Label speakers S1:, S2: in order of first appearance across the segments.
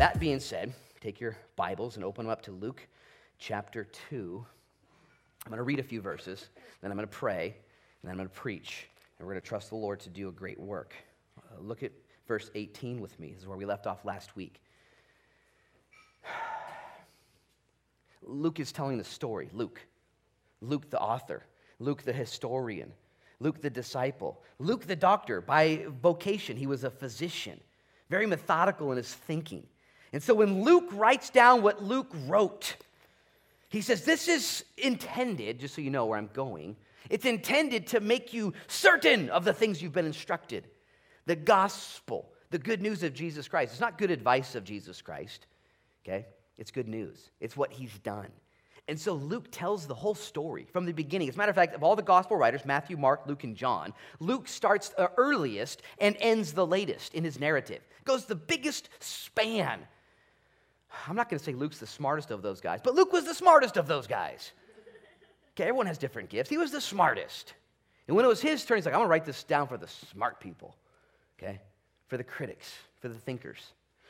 S1: that being said, take your Bibles and open them up to Luke chapter 2. I'm going to read a few verses, then I'm going to pray, and then I'm going to preach. And we're going to trust the Lord to do a great work. Uh, look at verse 18 with me. This is where we left off last week. Luke is telling the story. Luke. Luke, the author. Luke, the historian. Luke, the disciple. Luke, the doctor. By vocation, he was a physician, very methodical in his thinking. And so when Luke writes down what Luke wrote, he says, This is intended, just so you know where I'm going, it's intended to make you certain of the things you've been instructed. The gospel, the good news of Jesus Christ. It's not good advice of Jesus Christ, okay? It's good news. It's what he's done. And so Luke tells the whole story from the beginning. As a matter of fact, of all the gospel writers, Matthew, Mark, Luke, and John, Luke starts the earliest and ends the latest in his narrative. Goes the biggest span I'm not going to say Luke's the smartest of those guys, but Luke was the smartest of those guys. Okay, everyone has different gifts. He was the smartest. And when it was his turn, he's like, I'm going to write this down for the smart people, okay? For the critics, for the thinkers,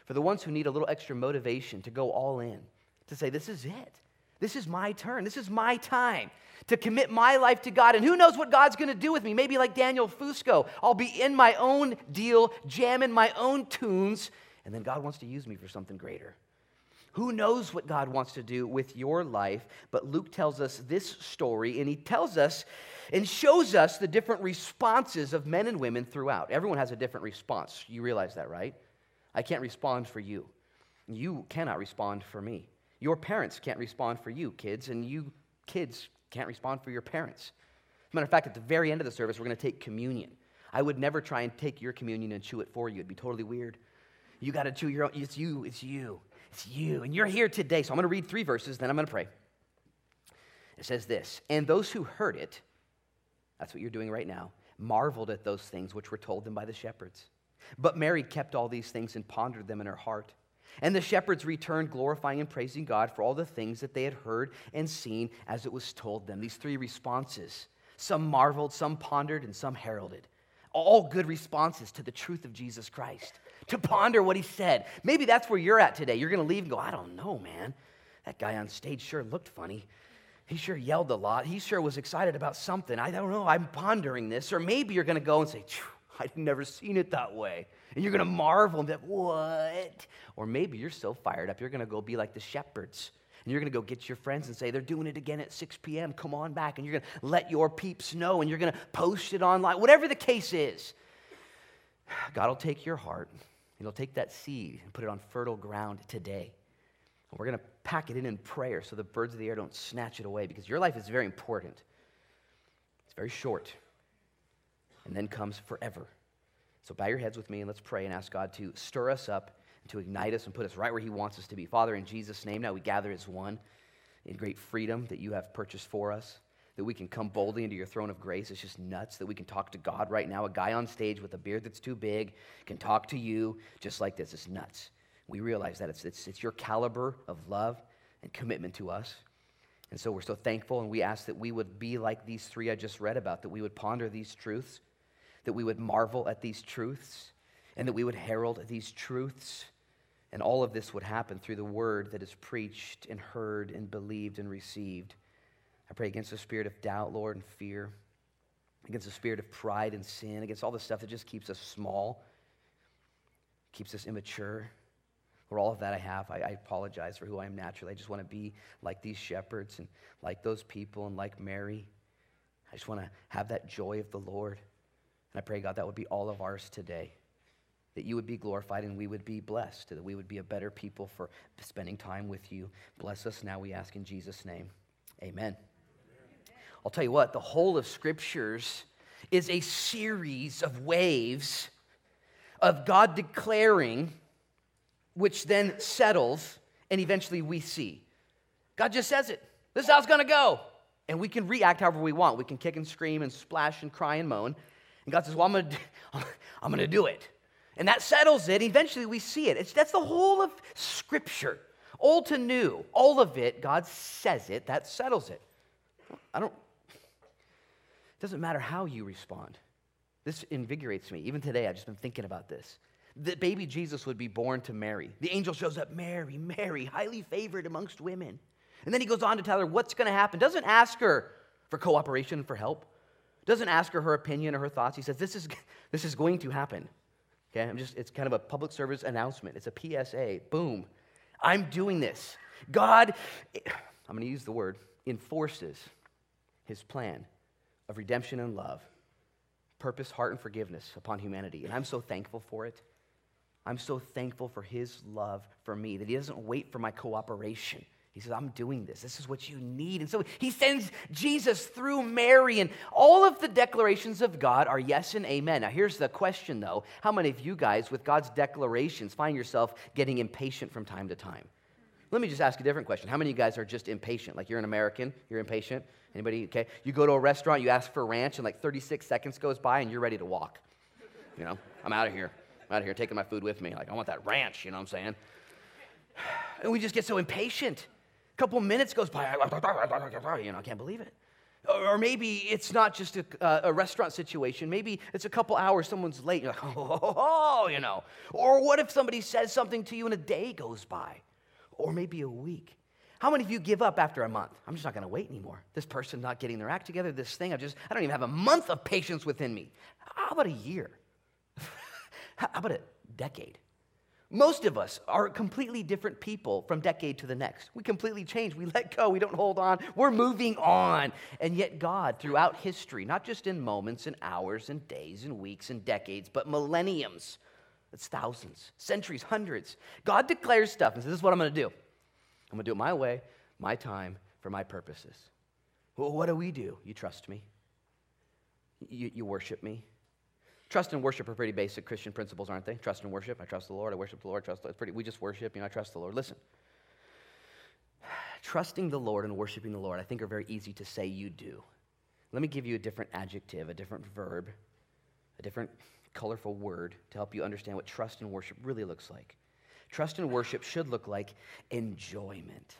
S1: for the ones who need a little extra motivation to go all in, to say, This is it. This is my turn. This is my time to commit my life to God. And who knows what God's going to do with me? Maybe like Daniel Fusco, I'll be in my own deal, jamming my own tunes, and then God wants to use me for something greater. Who knows what God wants to do with your life? But Luke tells us this story, and he tells us and shows us the different responses of men and women throughout. Everyone has a different response. You realize that, right? I can't respond for you. You cannot respond for me. Your parents can't respond for you, kids, and you kids can't respond for your parents. As a matter of fact, at the very end of the service, we're going to take communion. I would never try and take your communion and chew it for you. It'd be totally weird. You got to chew your own. It's you. It's you. It's you. And you're here today. So I'm going to read three verses, then I'm going to pray. It says this And those who heard it, that's what you're doing right now, marveled at those things which were told them by the shepherds. But Mary kept all these things and pondered them in her heart. And the shepherds returned, glorifying and praising God for all the things that they had heard and seen as it was told them. These three responses some marveled, some pondered, and some heralded. All good responses to the truth of Jesus Christ to ponder what he said. Maybe that's where you're at today. You're going to leave and go, I don't know, man. That guy on stage sure looked funny. He sure yelled a lot. He sure was excited about something. I don't know. I'm pondering this. Or maybe you're going to go and say, I've never seen it that way. And you're going to marvel and be like, what? Or maybe you're so fired up, you're going to go be like the shepherds. And you're going to go get your friends and say, they're doing it again at 6 p.m. Come on back. And you're going to let your peeps know and you're going to post it online. Whatever the case is, God will take your heart and He'll take that seed and put it on fertile ground today. And we're going to pack it in in prayer so the birds of the air don't snatch it away because your life is very important. It's very short. And then comes forever. So bow your heads with me and let's pray and ask God to stir us up and to ignite us and put us right where He wants us to be. Father, in Jesus' name, now we gather as one in great freedom that you have purchased for us that we can come boldly into your throne of grace. It's just nuts that we can talk to God right now. A guy on stage with a beard that's too big can talk to you just like this. It's nuts. We realize that it's, it's, it's your caliber of love and commitment to us. And so we're so thankful, and we ask that we would be like these three I just read about, that we would ponder these truths, that we would marvel at these truths, and that we would herald these truths. And all of this would happen through the word that is preached and heard and believed and received I pray against the spirit of doubt, Lord, and fear, against the spirit of pride and sin, against all the stuff that just keeps us small, keeps us immature. For all of that I have, I, I apologize for who I am naturally. I just want to be like these shepherds and like those people and like Mary. I just want to have that joy of the Lord. And I pray, God, that would be all of ours today. That you would be glorified and we would be blessed, that we would be a better people for spending time with you. Bless us now, we ask in Jesus' name. Amen. I'll tell you what, the whole of scriptures is a series of waves of God declaring, which then settles, and eventually we see. God just says it. This is how it's going to go. And we can react however we want. We can kick and scream and splash and cry and moan. And God says, Well, I'm going to do it. And that settles it. Eventually we see it. It's, that's the whole of Scripture. Old to new, all of it, God says it, that settles it. I don't it doesn't matter how you respond. This invigorates me. Even today, I've just been thinking about this. that baby Jesus would be born to Mary. The angel shows up, Mary, Mary, highly favored amongst women. And then he goes on to tell her what's going to happen. Doesn't ask her for cooperation, for help. Doesn't ask her her opinion or her thoughts. He says, This is, this is going to happen. Okay, I'm just, it's kind of a public service announcement. It's a PSA. Boom. I'm doing this. God, I'm going to use the word, enforces his plan of redemption and love, purpose, heart, and forgiveness upon humanity. And I'm so thankful for it. I'm so thankful for his love for me that he doesn't wait for my cooperation. He says, I'm doing this. This is what you need. And so he sends Jesus through Mary, and all of the declarations of God are yes and amen. Now, here's the question, though How many of you guys, with God's declarations, find yourself getting impatient from time to time? Let me just ask a different question. How many of you guys are just impatient? Like you're an American, you're impatient? Anybody? Okay. You go to a restaurant, you ask for ranch, and like 36 seconds goes by, and you're ready to walk. You know, I'm out of here. I'm out of here taking my food with me. Like, I want that ranch, you know what I'm saying? And we just get so impatient A couple minutes goes by, you know, I can't believe it. Or maybe it's not just a, uh, a, restaurant situation. Maybe it's a couple hours, someone's late. You're like, oh, you know. Or what if somebody says something to you and a day goes by? Or maybe a week. How many of you give up after a month? I'm just not going to wait anymore. This person not getting their act together, this thing, I just, I don't even have a month of patience within me. How about a year? How about a decade? Most of us are completely different people from decade to the next. We completely change. We let go. We don't hold on. We're moving on. And yet, God, throughout history, not just in moments and hours and days and weeks and decades, but millenniums, it's thousands, centuries, hundreds, God declares stuff and says, This is what I'm going to do. I'm going to do it my way, my time, for my purposes. Well, what do we do? You trust me, you, you worship me, Trust and worship are pretty basic Christian principles, aren't they? Trust and worship. I trust the Lord. I worship the Lord. Trust. It's pretty. We just worship. You know, I trust the Lord. Listen, trusting the Lord and worshiping the Lord, I think, are very easy to say. You do. Let me give you a different adjective, a different verb, a different colorful word to help you understand what trust and worship really looks like. Trust and worship should look like enjoyment.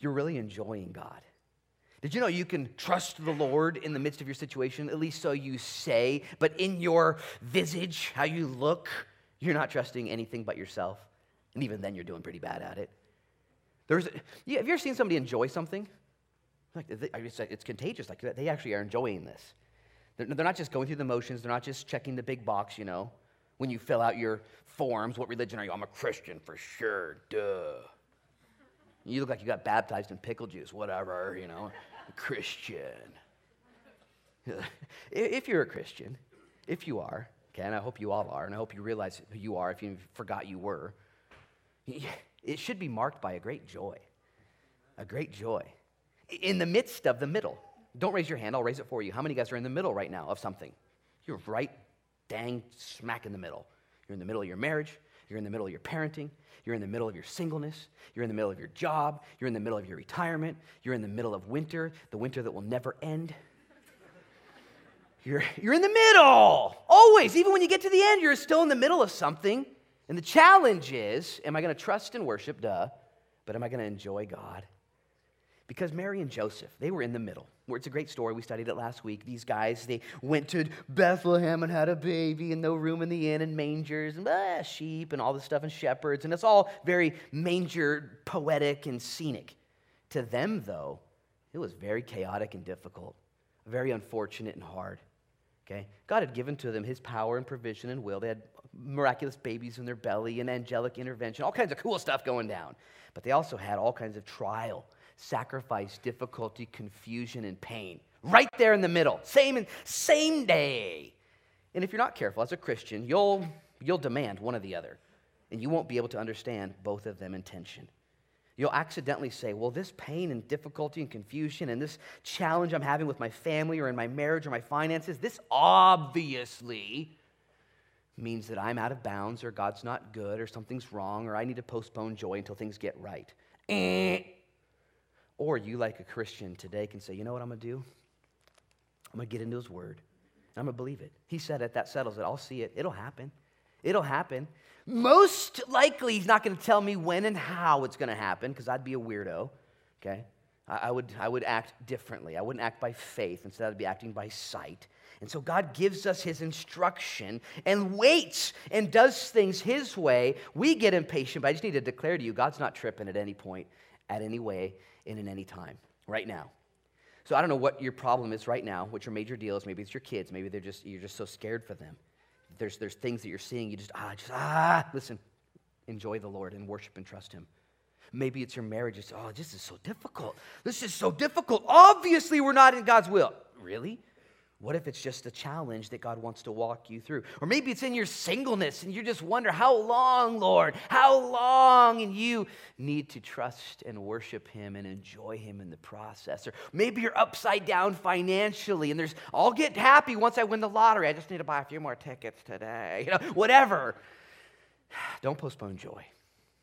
S1: You're really enjoying God. Did you know you can trust the Lord in the midst of your situation? At least so you say, but in your visage, how you look, you're not trusting anything but yourself. And even then, you're doing pretty bad at it. There's, have you ever seen somebody enjoy something? Like, it's contagious. Like, they actually are enjoying this. They're, they're not just going through the motions, they're not just checking the big box, you know. When you fill out your forms, what religion are you? I'm a Christian for sure, duh. You look like you got baptized in pickle juice, whatever, you know, Christian. if you're a Christian, if you are, okay, and I hope you all are, and I hope you realize who you are if you forgot you were, it should be marked by a great joy. A great joy. In the midst of the middle. Don't raise your hand, I'll raise it for you. How many guys are in the middle right now of something? You're right dang smack in the middle. You're in the middle of your marriage, you're in the middle of your parenting. You're in the middle of your singleness. You're in the middle of your job. You're in the middle of your retirement. You're in the middle of winter, the winter that will never end. You're, you're in the middle, always. Even when you get to the end, you're still in the middle of something. And the challenge is am I going to trust and worship? Duh. But am I going to enjoy God? Because Mary and Joseph, they were in the middle. It's a great story. We studied it last week. These guys, they went to Bethlehem and had a baby and no room in the inn and mangers and ah, sheep and all this stuff and shepherds. And it's all very manger, poetic, and scenic. To them, though, it was very chaotic and difficult, very unfortunate and hard. Okay? God had given to them his power and provision and will. They had miraculous babies in their belly and angelic intervention, all kinds of cool stuff going down. But they also had all kinds of trial sacrifice, difficulty, confusion, and pain. Right there in the middle, same, same day. And if you're not careful as a Christian, you'll, you'll demand one or the other, and you won't be able to understand both of them in tension. You'll accidentally say, Well, this pain and difficulty and confusion and this challenge I'm having with my family or in my marriage or my finances, this obviously means that I'm out of bounds or God's not good or something's wrong or I need to postpone joy until things get right. Eh. Or you, like a Christian today, can say, you know what I'm going to do? I'm going to get into his word. I'm going to believe it. He said it, that settles it. I'll see it. It'll happen. It'll happen. Most likely, he's not going to tell me when and how it's going to happen because I'd be a weirdo. Okay? I, I, would, I would act differently. I wouldn't act by faith. Instead, I'd be acting by sight. And so God gives us his instruction and waits and does things his way. We get impatient, but I just need to declare to you God's not tripping at any point, at any way, and in any time, right now. So I don't know what your problem is right now, what your major deal is. Maybe it's your kids. Maybe they're just, you're just so scared for them. There's, there's things that you're seeing, you just, ah, just, ah. Listen, enjoy the Lord and worship and trust him. Maybe it's your marriage. It's, oh, this is so difficult. This is so difficult. Obviously, we're not in God's will. Really? What if it's just a challenge that God wants to walk you through? Or maybe it's in your singleness and you just wonder, how long, Lord? How long? And you need to trust and worship Him and enjoy Him in the process. Or maybe you're upside down financially and there's, I'll get happy once I win the lottery. I just need to buy a few more tickets today. You know, whatever. Don't postpone joy.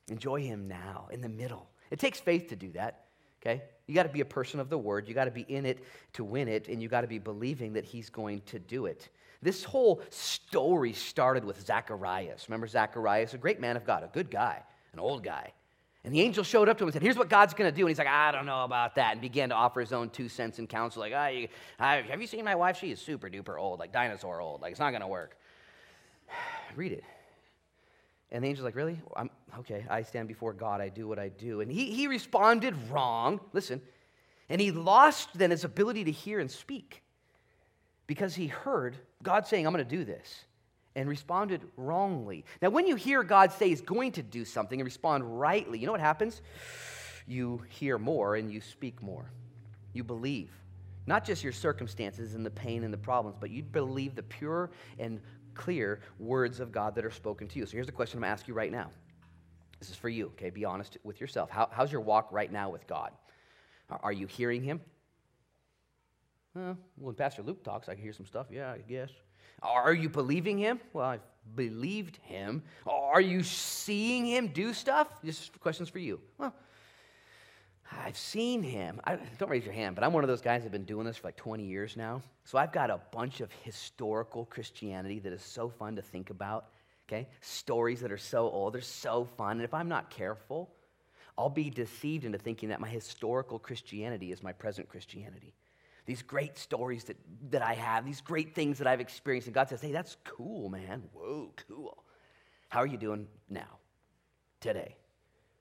S1: Enjoy Him now, in the middle. It takes faith to do that okay? You got to be a person of the word. You got to be in it to win it, and you got to be believing that he's going to do it. This whole story started with Zacharias. Remember Zacharias, a great man of God, a good guy, an old guy. And the angel showed up to him and said, Here's what God's going to do. And he's like, I don't know about that. And began to offer his own two cents in counsel. Like, oh, you, have you seen my wife? She is super duper old, like dinosaur old. Like, it's not going to work. Read it. And the angel's like, Really? I'm, okay, I stand before God, I do what I do. And he, he responded wrong. Listen. And he lost then his ability to hear and speak because he heard God saying, I'm going to do this, and responded wrongly. Now, when you hear God say he's going to do something and respond rightly, you know what happens? You hear more and you speak more. You believe. Not just your circumstances and the pain and the problems, but you believe the pure and clear words of God that are spoken to you. So here's the question I'm going to ask you right now. This is for you, okay? Be honest with yourself. How, how's your walk right now with God? Are you hearing Him? well, when Pastor Luke talks, I can hear some stuff. Yeah, I guess. Are you believing Him? Well, I've believed Him. Are you seeing Him do stuff? Just questions for you. Well, I've seen him. I, don't raise your hand, but I'm one of those guys that have been doing this for like 20 years now. So I've got a bunch of historical Christianity that is so fun to think about. Okay? Stories that are so old, they're so fun. And if I'm not careful, I'll be deceived into thinking that my historical Christianity is my present Christianity. These great stories that, that I have, these great things that I've experienced. And God says, hey, that's cool, man. Whoa, cool. How are you doing now, today?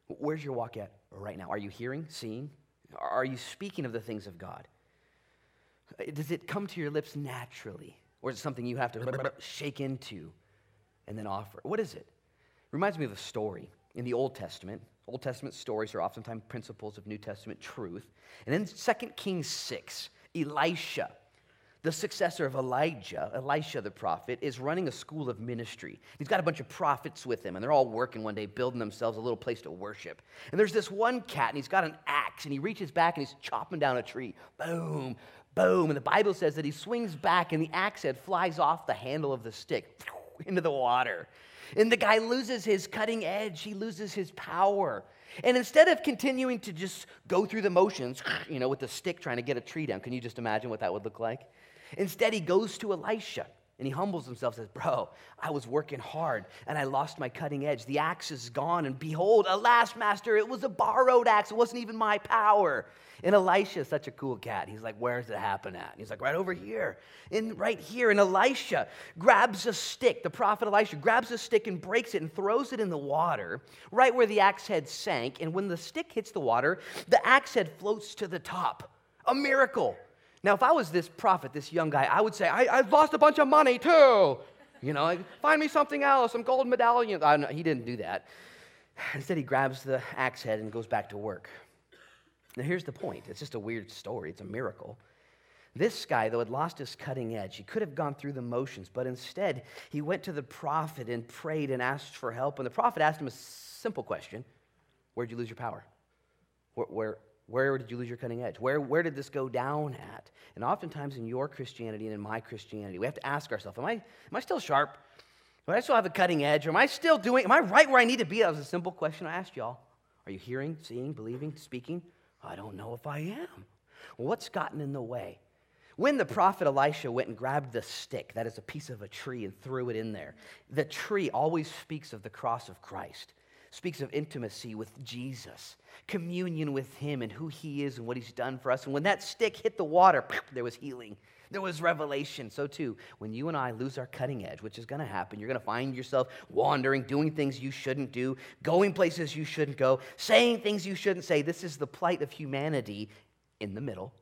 S1: Where's your walk at right now? Are you hearing, seeing? Are you speaking of the things of God? Does it come to your lips naturally? Or is it something you have to shake into and then offer? What is it? Reminds me of a story in the Old Testament. Old Testament stories are oftentimes principles of New Testament truth. And in 2 Kings 6, Elisha the successor of Elijah, Elisha the prophet, is running a school of ministry. He's got a bunch of prophets with him, and they're all working one day, building themselves a little place to worship. And there's this one cat, and he's got an axe, and he reaches back and he's chopping down a tree. Boom, boom. And the Bible says that he swings back, and the axe head flies off the handle of the stick into the water. And the guy loses his cutting edge, he loses his power. And instead of continuing to just go through the motions, you know, with the stick trying to get a tree down, can you just imagine what that would look like? Instead, he goes to Elisha and he humbles himself says, Bro, I was working hard and I lost my cutting edge. The axe is gone. And behold, alas, master, it was a borrowed axe. It wasn't even my power. And Elisha is such a cool cat. He's like, Where's it happen at? And he's like, Right over here. And right here. And Elisha grabs a stick. The prophet Elisha grabs a stick and breaks it and throws it in the water, right where the axe head sank. And when the stick hits the water, the axe head floats to the top. A miracle. Now, if I was this prophet, this young guy, I would say, I, I lost a bunch of money too. You know, like, find me something else, some gold medallions. No, he didn't do that. Instead, he grabs the axe head and goes back to work. Now, here's the point it's just a weird story, it's a miracle. This guy, though, had lost his cutting edge. He could have gone through the motions, but instead, he went to the prophet and prayed and asked for help. And the prophet asked him a simple question Where'd you lose your power? Where, where, where did you lose your cutting edge? Where, where did this go down at? And oftentimes in your Christianity and in my Christianity, we have to ask ourselves, am I, am I still sharp? Do I still have a cutting edge? Or am I still doing, am I right where I need to be? That was a simple question I asked y'all. Are you hearing, seeing, believing, speaking? I don't know if I am. Well, what's gotten in the way? When the prophet Elisha went and grabbed the stick, that is a piece of a tree, and threw it in there, the tree always speaks of the cross of Christ. Speaks of intimacy with Jesus, communion with Him and who He is and what He's done for us. And when that stick hit the water, there was healing. There was revelation. So, too, when you and I lose our cutting edge, which is going to happen, you're going to find yourself wandering, doing things you shouldn't do, going places you shouldn't go, saying things you shouldn't say. This is the plight of humanity in the middle.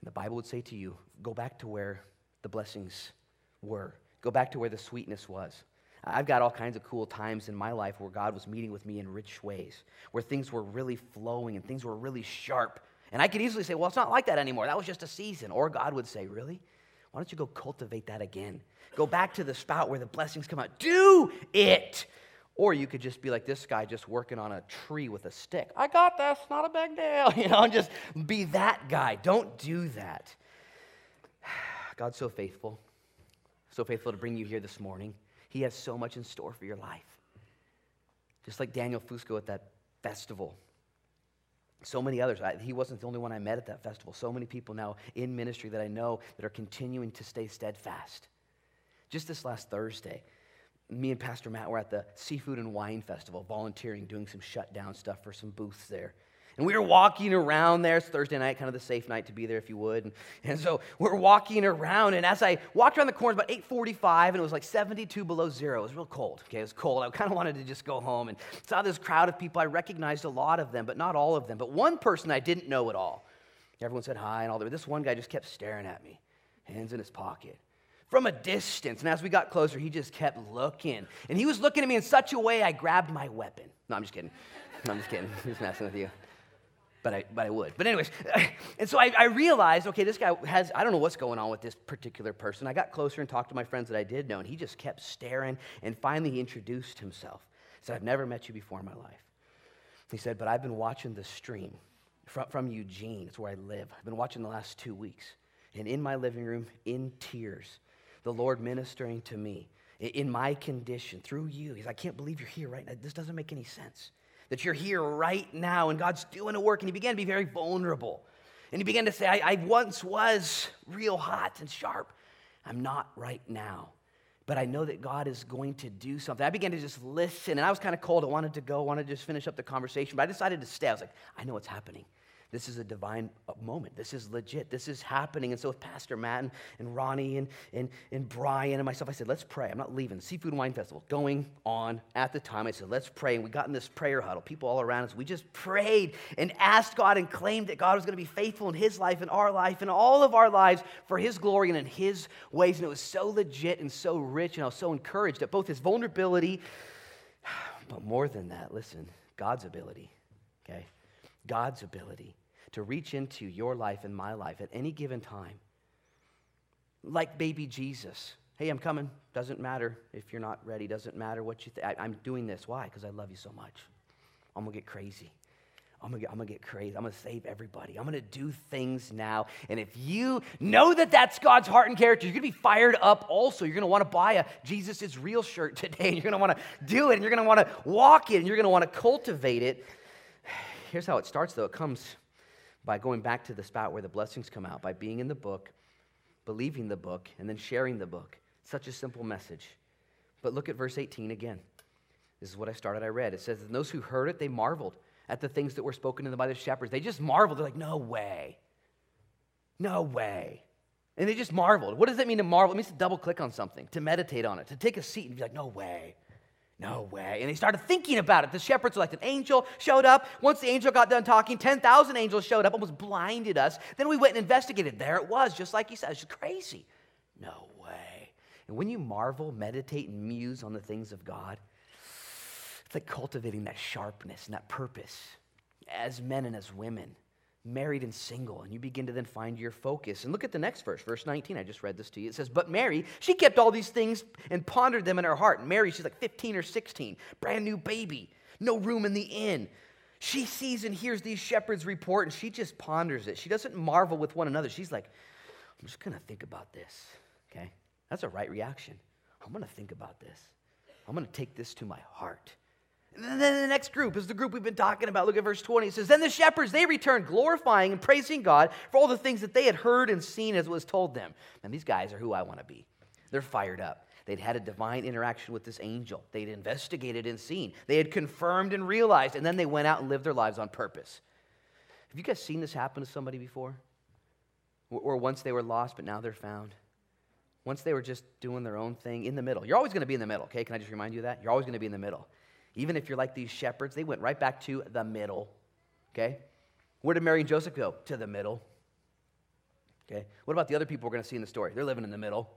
S1: And the Bible would say to you go back to where the blessings were, go back to where the sweetness was. I've got all kinds of cool times in my life where God was meeting with me in rich ways, where things were really flowing and things were really sharp. And I could easily say, well, it's not like that anymore. That was just a season. Or God would say, really? Why don't you go cultivate that again? Go back to the spout where the blessings come out. Do it. Or you could just be like this guy just working on a tree with a stick. I got this, not a big deal. You know, just be that guy. Don't do that. God's so faithful, so faithful to bring you here this morning. He has so much in store for your life. Just like Daniel Fusco at that festival. So many others. I, he wasn't the only one I met at that festival. So many people now in ministry that I know that are continuing to stay steadfast. Just this last Thursday, me and Pastor Matt were at the Seafood and Wine Festival, volunteering, doing some shutdown stuff for some booths there. And we were walking around there. It's Thursday night, kind of the safe night to be there if you would. And, and so we're walking around, and as I walked around the corner, about 8:45, and it was like 72 below zero. It was real cold. Okay, it was cold. I kind of wanted to just go home and saw this crowd of people. I recognized a lot of them, but not all of them. But one person I didn't know at all. Everyone said hi and all that. This one guy just kept staring at me, hands in his pocket from a distance. And as we got closer, he just kept looking. And he was looking at me in such a way, I grabbed my weapon. No, I'm just kidding. I'm just kidding. He's messing with you. But I, but I would. But, anyways, and so I, I realized okay, this guy has, I don't know what's going on with this particular person. I got closer and talked to my friends that I did know, and he just kept staring. And finally, he introduced himself. He said, I've never met you before in my life. He said, But I've been watching the stream from, from Eugene. It's where I live. I've been watching the last two weeks. And in my living room, in tears, the Lord ministering to me in my condition through you. He's, I can't believe you're here right now. This doesn't make any sense. That you're here right now and God's doing a work. And he began to be very vulnerable. And he began to say, I, I once was real hot and sharp. I'm not right now. But I know that God is going to do something. I began to just listen, and I was kind of cold. I wanted to go, I wanted to just finish up the conversation, but I decided to stay. I was like, I know what's happening. This is a divine uh, moment. This is legit. This is happening. And so with Pastor Matt and, and Ronnie and, and, and Brian and myself, I said, let's pray. I'm not leaving. Seafood and Wine Festival going on at the time. I said, let's pray. And we got in this prayer huddle, people all around us. We just prayed and asked God and claimed that God was going to be faithful in his life and our life and all of our lives for his glory and in his ways. And it was so legit and so rich. And I was so encouraged at both his vulnerability, but more than that, listen, God's ability, okay? God's ability to reach into your life and my life at any given time. Like baby Jesus. Hey, I'm coming. Doesn't matter if you're not ready. Doesn't matter what you think. I'm doing this. Why? Because I love you so much. I'm going to get crazy. I'm gonna, get, crazy. I'm gonna save everybody. I'm gonna do things now. And if you know that that's God's heart and character, you're gonna be fired up also. You're gonna wanna buy a Jesus is real shirt today, and you're gonna wanna do it, and you're gonna wanna walk it, and you're gonna wanna cultivate it. Here's how it starts, though it comes by going back to the spot where the blessings come out, by being in the book, believing the book, and then sharing the book. Such a simple message. But look at verse 18 again. This is what I started, I read. It says, And those who heard it, they marveled at the things that were spoken to them by the shepherds. They just marveled. They're like, No way. No way. And they just marveled. What does it mean to marvel? It means to double click on something, to meditate on it, to take a seat and be like, No way. No way. And they started thinking about it. The shepherds were like, an angel showed up. Once the angel got done talking, 10,000 angels showed up, almost blinded us. Then we went and investigated. There it was, just like he said. It's crazy. No way. And when you marvel, meditate, and muse on the things of God, it's like cultivating that sharpness and that purpose as men and as women married and single, and you begin to then find your focus. And look at the next verse, verse 19. I just read this to you. It says, But Mary, she kept all these things and pondered them in her heart. And Mary, she's like 15 or 16, brand new baby, no room in the inn. She sees and hears these shepherds report, and she just ponders it. She doesn't marvel with one another. She's like, I'm just going to think about this, okay? That's a right reaction. I'm going to think about this. I'm going to take this to my heart. And then the next group is the group we've been talking about. Look at verse 20. It says, Then the shepherds, they returned, glorifying and praising God for all the things that they had heard and seen as was told them. And these guys are who I want to be. They're fired up. They They'd had a divine interaction with this angel. They'd investigated and seen. They had confirmed and realized, and then they went out and lived their lives on purpose. Have you guys seen this happen to somebody before? Or once they were lost, but now they're found? Once they were just doing their own thing in the middle. You're always going to be in the middle, okay? Can I just remind you of that? You're always going to be in the middle. Even if you're like these shepherds, they went right back to the middle, okay? Where did Mary and Joseph go? To the middle. Okay? What about the other people we're going to see in the story? They're living in the middle.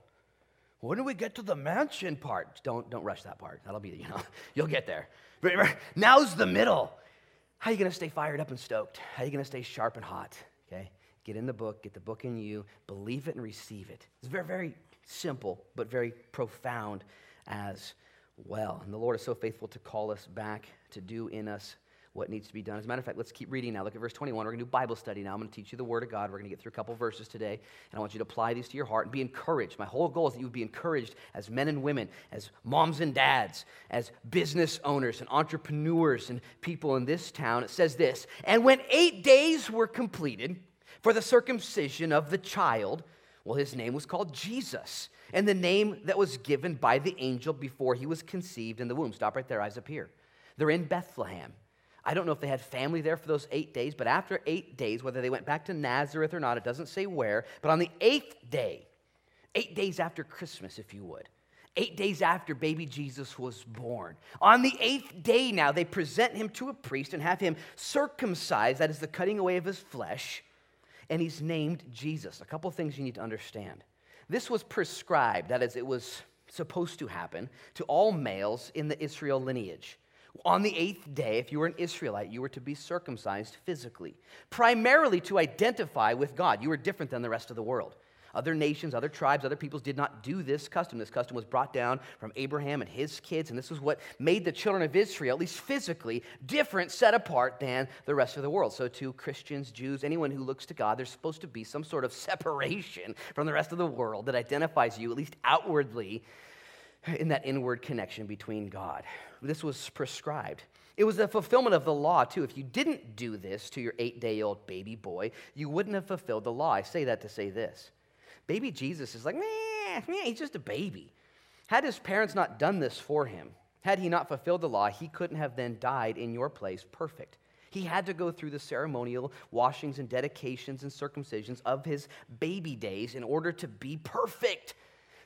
S1: When do we get to the mansion part? Don't, don't rush that part. That'll be, you know, you'll get there. Now's the middle. How are you going to stay fired up and stoked? How are you going to stay sharp and hot? Okay? Get in the book, get the book in you, believe it and receive it. It's very, very simple, but very profound as well. And the Lord is so faithful to call us back to do in us what needs to be done. As a matter of fact, let's keep reading now. Look at verse 21. We're going to do Bible study now. I'm going to teach you the Word of God. We're going to get through a couple verses today, and I want you to apply these to your heart and be encouraged. My whole goal is that you would be encouraged as men and women, as moms and dads, as business owners and entrepreneurs and people in this town. It says this And when eight days were completed for the circumcision of the child, well, his name was called Jesus, and the name that was given by the angel before he was conceived in the womb. Stop right there, eyes up here. They're in Bethlehem. I don't know if they had family there for those eight days, but after eight days, whether they went back to Nazareth or not, it doesn't say where, but on the eighth day, eight days after Christmas, if you would, eight days after baby Jesus was born, on the eighth day now, they present him to a priest and have him circumcised, that is the cutting away of his flesh, and he's named Jesus. A couple things you need to understand. This was prescribed, that is, it was supposed to happen to all males in the Israel lineage. On the eighth day, if you were an Israelite, you were to be circumcised physically, primarily to identify with God. You were different than the rest of the world. Other nations, other tribes, other peoples did not do this custom. This custom was brought down from Abraham and his kids, and this was what made the children of Israel, at least physically, different, set apart than the rest of the world. So, to Christians, Jews, anyone who looks to God, there's supposed to be some sort of separation from the rest of the world that identifies you, at least outwardly, in that inward connection between God. This was prescribed. It was a fulfillment of the law, too. If you didn't do this to your eight day old baby boy, you wouldn't have fulfilled the law. I say that to say this. Baby Jesus is like, meh, meh, he's just a baby. Had his parents not done this for him, had he not fulfilled the law, he couldn't have then died in your place perfect. He had to go through the ceremonial washings and dedications and circumcisions of his baby days in order to be perfect.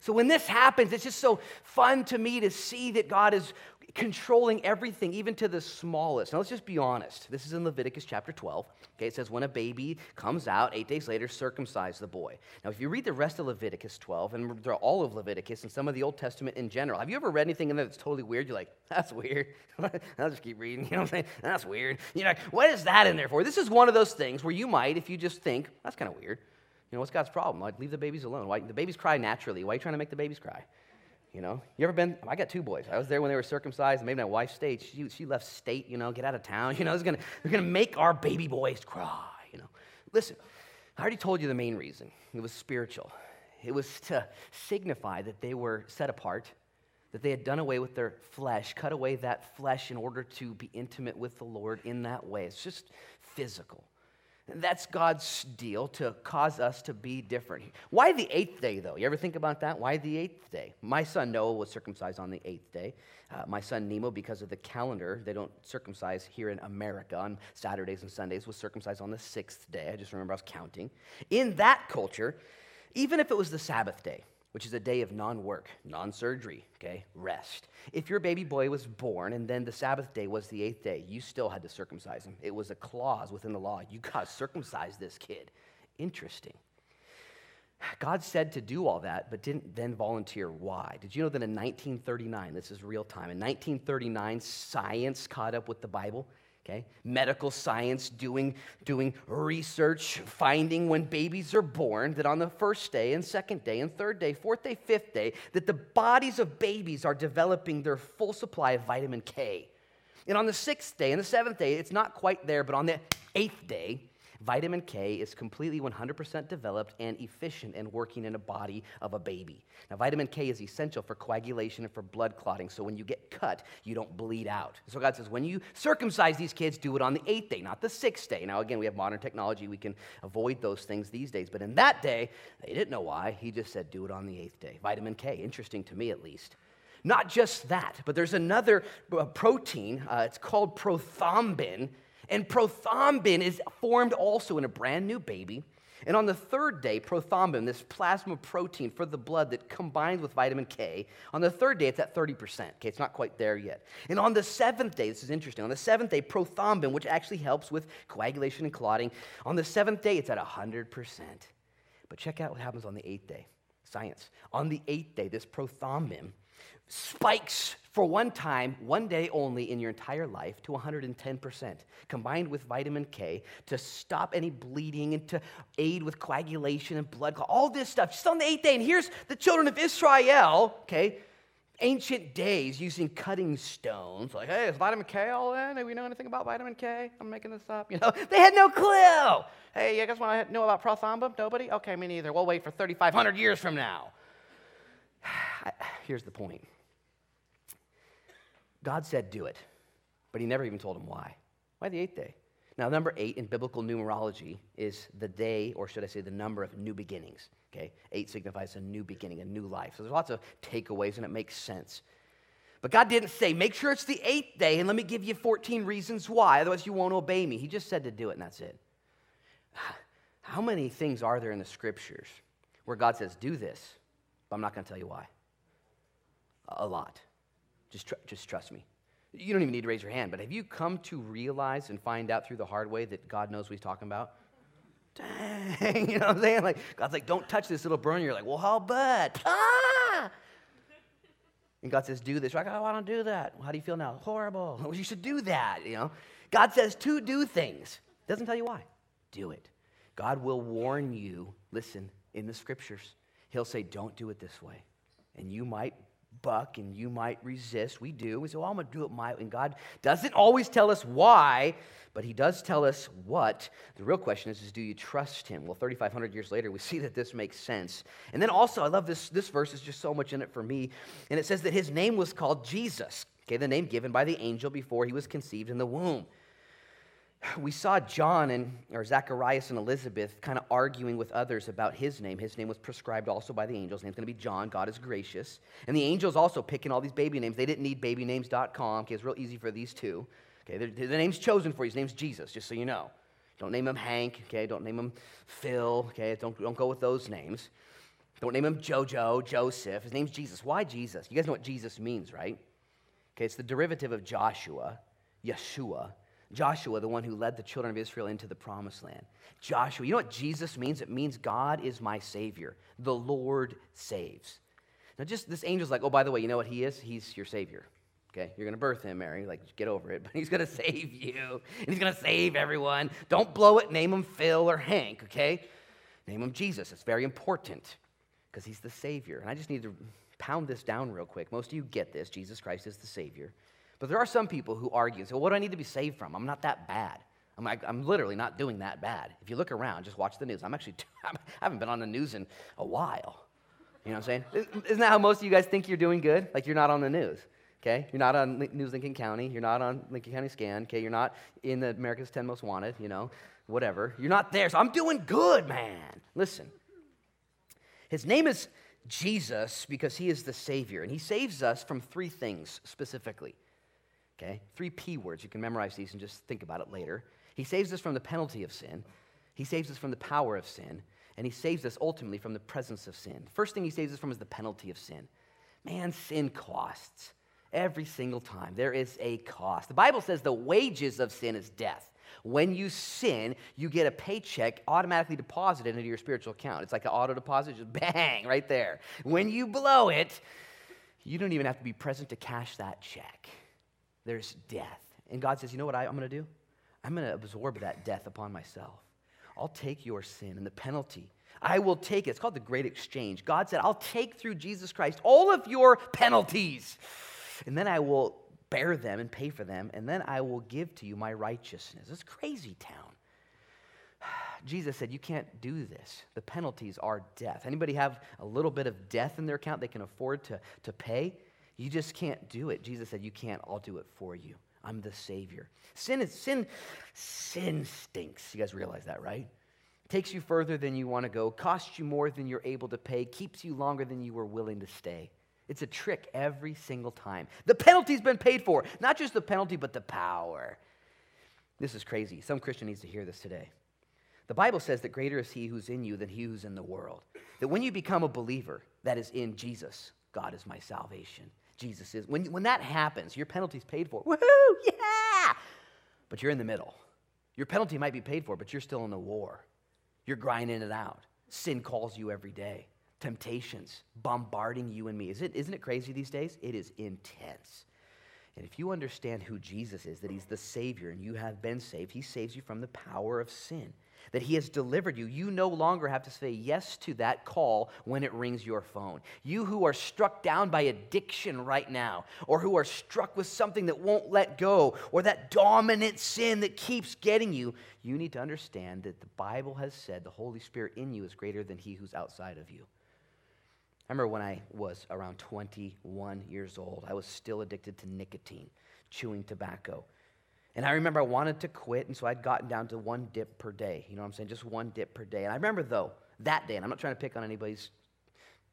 S1: So when this happens, it's just so fun to me to see that God is controlling everything, even to the smallest. Now, let's just be honest. This is in Leviticus chapter 12. Okay, it says, when a baby comes out, eight days later, circumcise the boy. Now, if you read the rest of Leviticus 12 and all of Leviticus and some of the Old Testament in general, have you ever read anything in there that's totally weird? You're like, that's weird. I'll just keep reading. You know what I'm saying? That's weird. You're like, what is that in there for? This is one of those things where you might, if you just think, that's kind of weird. You know, what's God's problem? Like, leave the babies alone. Why, the babies cry naturally. Why are you trying to make the babies cry? You know, you ever been? I got two boys. I was there when they were circumcised. Maybe my wife stayed. She, she left state. You know, get out of town. You know, it's gonna, they're gonna make our baby boys cry. You know, listen. I already told you the main reason. It was spiritual. It was to signify that they were set apart, that they had done away with their flesh, cut away that flesh in order to be intimate with the Lord in that way. It's just physical. That's God's deal to cause us to be different. Why the eighth day, though? You ever think about that? Why the eighth day? My son Noah was circumcised on the eighth day. Uh, my son Nemo, because of the calendar, they don't circumcise here in America on Saturdays and Sundays, was circumcised on the sixth day. I just remember I was counting. In that culture, even if it was the Sabbath day, which is a day of non work, non surgery, okay, rest. If your baby boy was born and then the Sabbath day was the eighth day, you still had to circumcise him. It was a clause within the law. You got to circumcise this kid. Interesting. God said to do all that, but didn't then volunteer why. Did you know that in 1939, this is real time, in 1939, science caught up with the Bible? Okay? Medical science doing, doing research, finding when babies are born that on the first day and second day and third day, fourth day, fifth day, that the bodies of babies are developing their full supply of vitamin K. And on the sixth day and the seventh day, it's not quite there, but on the eighth day, Vitamin K is completely 100% developed and efficient in working in a body of a baby. Now, vitamin K is essential for coagulation and for blood clotting, so when you get cut, you don't bleed out. So God says, when you circumcise these kids, do it on the eighth day, not the sixth day. Now, again, we have modern technology, we can avoid those things these days, but in that day, they didn't know why. He just said, do it on the eighth day. Vitamin K, interesting to me at least. Not just that, but there's another uh, protein, uh, it's called prothrombin and prothrombin is formed also in a brand new baby. And on the third day, prothrombin, this plasma protein for the blood that combines with vitamin K, on the third day it's at 30%. Okay, it's not quite there yet. And on the seventh day, this is interesting, on the seventh day, prothrombin, which actually helps with coagulation and clotting, on the seventh day it's at 100%. But check out what happens on the eighth day. Science. On the eighth day, this prothrombin spikes for one time, one day only in your entire life to 110%, combined with vitamin K to stop any bleeding and to aid with coagulation and blood clot, all this stuff just on the eighth day. And here's the children of Israel, okay, ancient days using cutting stones. Like, hey, is vitamin K all in? Do we know anything about vitamin K? I'm making this up. You know, they had no clue. Hey, you guys want to know about prothrombin? Nobody? Okay, me neither. We'll wait for 3,500 years from now. Here's the point God said, do it. But he never even told him why. Why the eighth day? Now, number eight in biblical numerology is the day, or should I say, the number of new beginnings. Okay? Eight signifies a new beginning, a new life. So there's lots of takeaways, and it makes sense. But God didn't say, make sure it's the eighth day, and let me give you 14 reasons why, otherwise you won't obey me. He just said to do it, and that's it. How many things are there in the scriptures where God says, do this, but I'm not going to tell you why? A lot. Just, tr- just trust me. You don't even need to raise your hand, but have you come to realize and find out through the hard way that God knows what he's talking about? Dang, you know what I'm saying? Like, God's like, don't touch this, it'll burn. You're like, well, how bad? Ah! And God says, do this. You're like, oh, I don't do that. Well, how do you feel now? Horrible. Well, you should do that, you know? God says to do things. Doesn't tell you why. Do it. God will warn you, listen, in the scriptures. He'll say, don't do it this way. And you might buck and you might resist. We do. We say, well, I'm going to do it my way. And God doesn't always tell us why, but He does tell us what. The real question is, is do you trust Him? Well, 3,500 years later, we see that this makes sense. And then also, I love this, this verse, is just so much in it for me. And it says that His name was called Jesus, okay, the name given by the angel before He was conceived in the womb we saw John and or Zacharias and Elizabeth kind of arguing with others about his name. His name was prescribed also by the angels. His name's going to be John. God is gracious. And the angels also picking all these baby names. They didn't need babynames.com. Okay, it's real easy for these two. Okay, the, name's chosen for you. His name's Jesus, just so you know. Don't name him Hank. Okay, don't name him Phil. Okay, don't, don't go with those names. Don't name him Jojo, Joseph. His name's Jesus. Why Jesus? You guys know what Jesus means, right? Okay, it's the derivative of Joshua, Yeshua, Joshua, the one who led the children of Israel into the promised land. Joshua, you know what Jesus means? It means God is my Savior. The Lord saves. Now, just this angel's like, oh, by the way, you know what he is? He's your Savior. Okay, you're going to birth him, Mary. Like, get over it. But he's going to save you, and he's going to save everyone. Don't blow it. Name him Phil or Hank, okay? Name him Jesus. It's very important because he's the Savior. And I just need to pound this down real quick. Most of you get this. Jesus Christ is the Savior. But there are some people who argue and say, well, what do I need to be saved from? I'm not that bad. I'm, like, I'm literally not doing that bad. If you look around, just watch the news. I'm actually, I haven't been on the news in a while. You know what I'm saying? Isn't that how most of you guys think you're doing good? Like you're not on the news. Okay? You're not on News Lincoln County. You're not on Lincoln County Scan. Okay? You're not in the America's 10 Most Wanted, you know, whatever. You're not there. So I'm doing good, man. Listen. His name is Jesus because he is the Savior, and he saves us from three things specifically. Okay? Three P words. You can memorize these and just think about it later. He saves us from the penalty of sin, He saves us from the power of sin, and He saves us ultimately from the presence of sin. First thing He saves us from is the penalty of sin. Man, sin costs. Every single time. There is a cost. The Bible says the wages of sin is death. When you sin, you get a paycheck automatically deposited into your spiritual account. It's like an auto deposit, just bang, right there. When you blow it, you don't even have to be present to cash that check there's death. And God says, You know what I, am going to do? I'm going to absorb that death upon myself. I'll take your sin and the penalty. I will take it. It's called the great exchange. God said, I'll take through Jesus Christ all of your penalties, and then I will bear them and pay for them, and then I will give to you my righteousness. It's crazy town. Jesus said, You can't do this. The penalties are death. Anybody have a little bit of death in their account they can afford to, to pay? You just can't do it. Jesus said, You can't. I'll do it for you. I'm the Savior. Sin is sin, sin stinks. You guys realize that, right? Takes you further than you want to go, costs you more than you're able to pay, keeps you longer than you were willing to stay. It's a trick every single time. The penalty's been paid for. Not just the penalty, but the power. This is crazy. Some Christian needs to hear this today. The Bible says that greater is he who's in you than he who's in the world. That when you become a believer that is in Jesus, God is my salvation. Jesus is. When, when that happens, your penalty's paid for. Woohoo! Yeah! But you're in the middle. Your penalty might be paid for, but you're still in the war. You're grinding it out. Sin calls you every day. Temptations bombarding you and me. Is it, isn't it crazy these days? It is intense. And if you understand who Jesus is, that he's the Savior and you have been saved, he saves you from the power of sin that He has delivered you, you no longer have to say yes to that call when it rings your phone. You who are struck down by addiction right now, or who are struck with something that won't let go, or that dominant sin that keeps getting you, you need to understand that the Bible has said the Holy Spirit in you is greater than He who's outside of you. I remember when I was around 21 years old, I was still addicted to nicotine, chewing tobacco. And I remember I wanted to quit, and so I'd gotten down to one dip per day. You know what I'm saying? Just one dip per day. And I remember, though, that day, and I'm not trying to pick on anybody's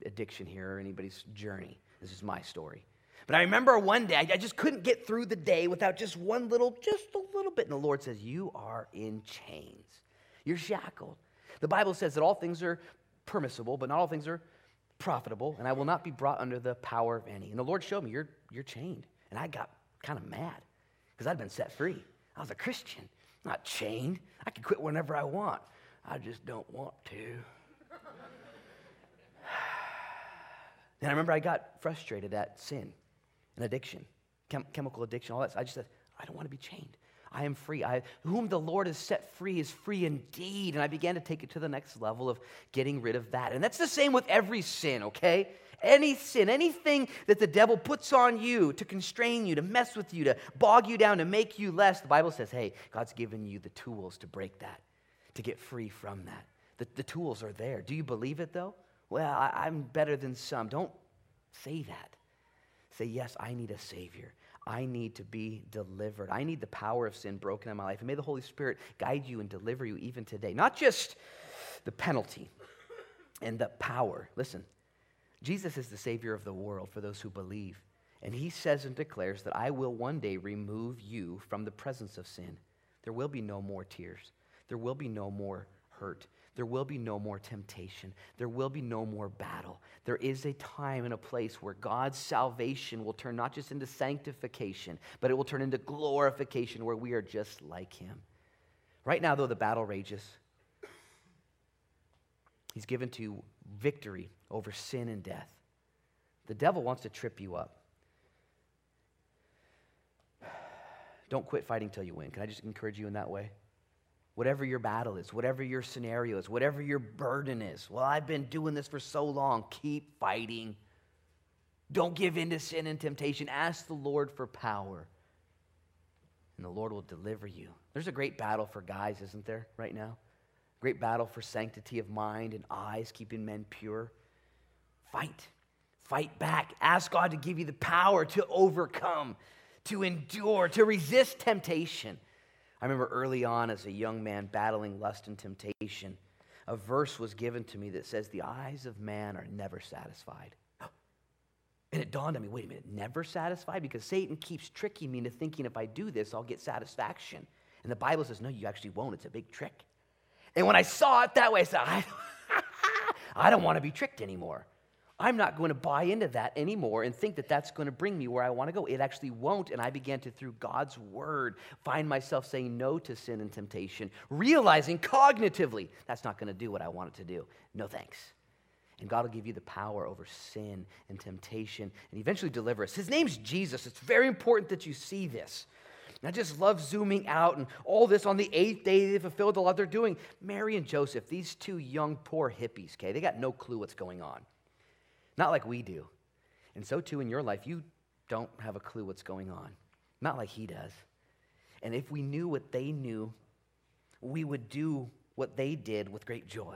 S1: addiction here or anybody's journey. This is my story. But I remember one day, I just couldn't get through the day without just one little, just a little bit. And the Lord says, You are in chains. You're shackled. The Bible says that all things are permissible, but not all things are profitable, and I will not be brought under the power of any. And the Lord showed me, You're, you're chained. And I got kind of mad because I'd been set free. I was a Christian, not chained. I could quit whenever I want. I just don't want to. and I remember I got frustrated at sin and addiction, chem- chemical addiction, all that. So I just said, I don't want to be chained. I am free. I, whom the Lord has set free is free indeed. And I began to take it to the next level of getting rid of that. And that's the same with every sin, okay? Any sin, anything that the devil puts on you to constrain you, to mess with you, to bog you down, to make you less, the Bible says, hey, God's given you the tools to break that, to get free from that. The, the tools are there. Do you believe it though? Well, I, I'm better than some. Don't say that. Say, yes, I need a Savior. I need to be delivered. I need the power of sin broken in my life. And may the Holy Spirit guide you and deliver you even today. Not just the penalty and the power. Listen, Jesus is the Savior of the world for those who believe. And he says and declares that I will one day remove you from the presence of sin. There will be no more tears. There will be no more hurt. There will be no more temptation. There will be no more battle. There is a time and a place where God's salvation will turn not just into sanctification, but it will turn into glorification where we are just like Him. Right now, though, the battle rages. He's given to victory over sin and death. The devil wants to trip you up. Don't quit fighting till you win. Can I just encourage you in that way? Whatever your battle is, whatever your scenario is, whatever your burden is. Well, I've been doing this for so long. Keep fighting. Don't give in to sin and temptation. Ask the Lord for power, and the Lord will deliver you. There's a great battle for guys, isn't there, right now? Great battle for sanctity of mind and eyes, keeping men pure. Fight. Fight back. Ask God to give you the power to overcome, to endure, to resist temptation. I remember early on as a young man battling lust and temptation, a verse was given to me that says, The eyes of man are never satisfied. And it dawned on me wait a minute, never satisfied? Because Satan keeps tricking me into thinking if I do this, I'll get satisfaction. And the Bible says, No, you actually won't. It's a big trick. And when I saw it that way, I said, I, I don't want to be tricked anymore. I'm not going to buy into that anymore and think that that's going to bring me where I want to go. It actually won't. And I began to, through God's word, find myself saying no to sin and temptation, realizing cognitively that's not going to do what I want it to do. No thanks. And God will give you the power over sin and temptation and eventually deliver us. His name's Jesus. It's very important that you see this. And I just love zooming out and all this on the eighth day they fulfilled all that they're doing. Mary and Joseph, these two young, poor hippies, okay, they got no clue what's going on. Not like we do. And so, too, in your life, you don't have a clue what's going on. Not like he does. And if we knew what they knew, we would do what they did with great joy.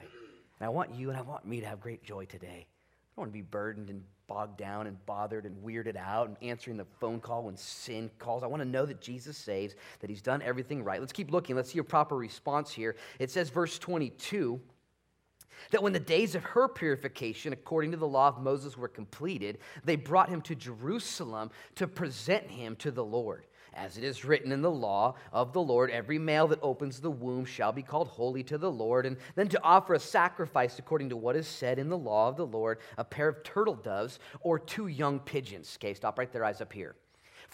S1: And I want you and I want me to have great joy today. I don't want to be burdened and bogged down and bothered and weirded out and answering the phone call when sin calls. I want to know that Jesus saves, that he's done everything right. Let's keep looking. Let's see a proper response here. It says, verse 22 that when the days of her purification, according to the law of Moses, were completed, they brought him to Jerusalem to present him to the Lord. As it is written in the law of the Lord, every male that opens the womb shall be called holy to the Lord, and then to offer a sacrifice according to what is said in the law of the Lord, a pair of turtle doves or two young pigeons. Okay, stop right there, eyes up here.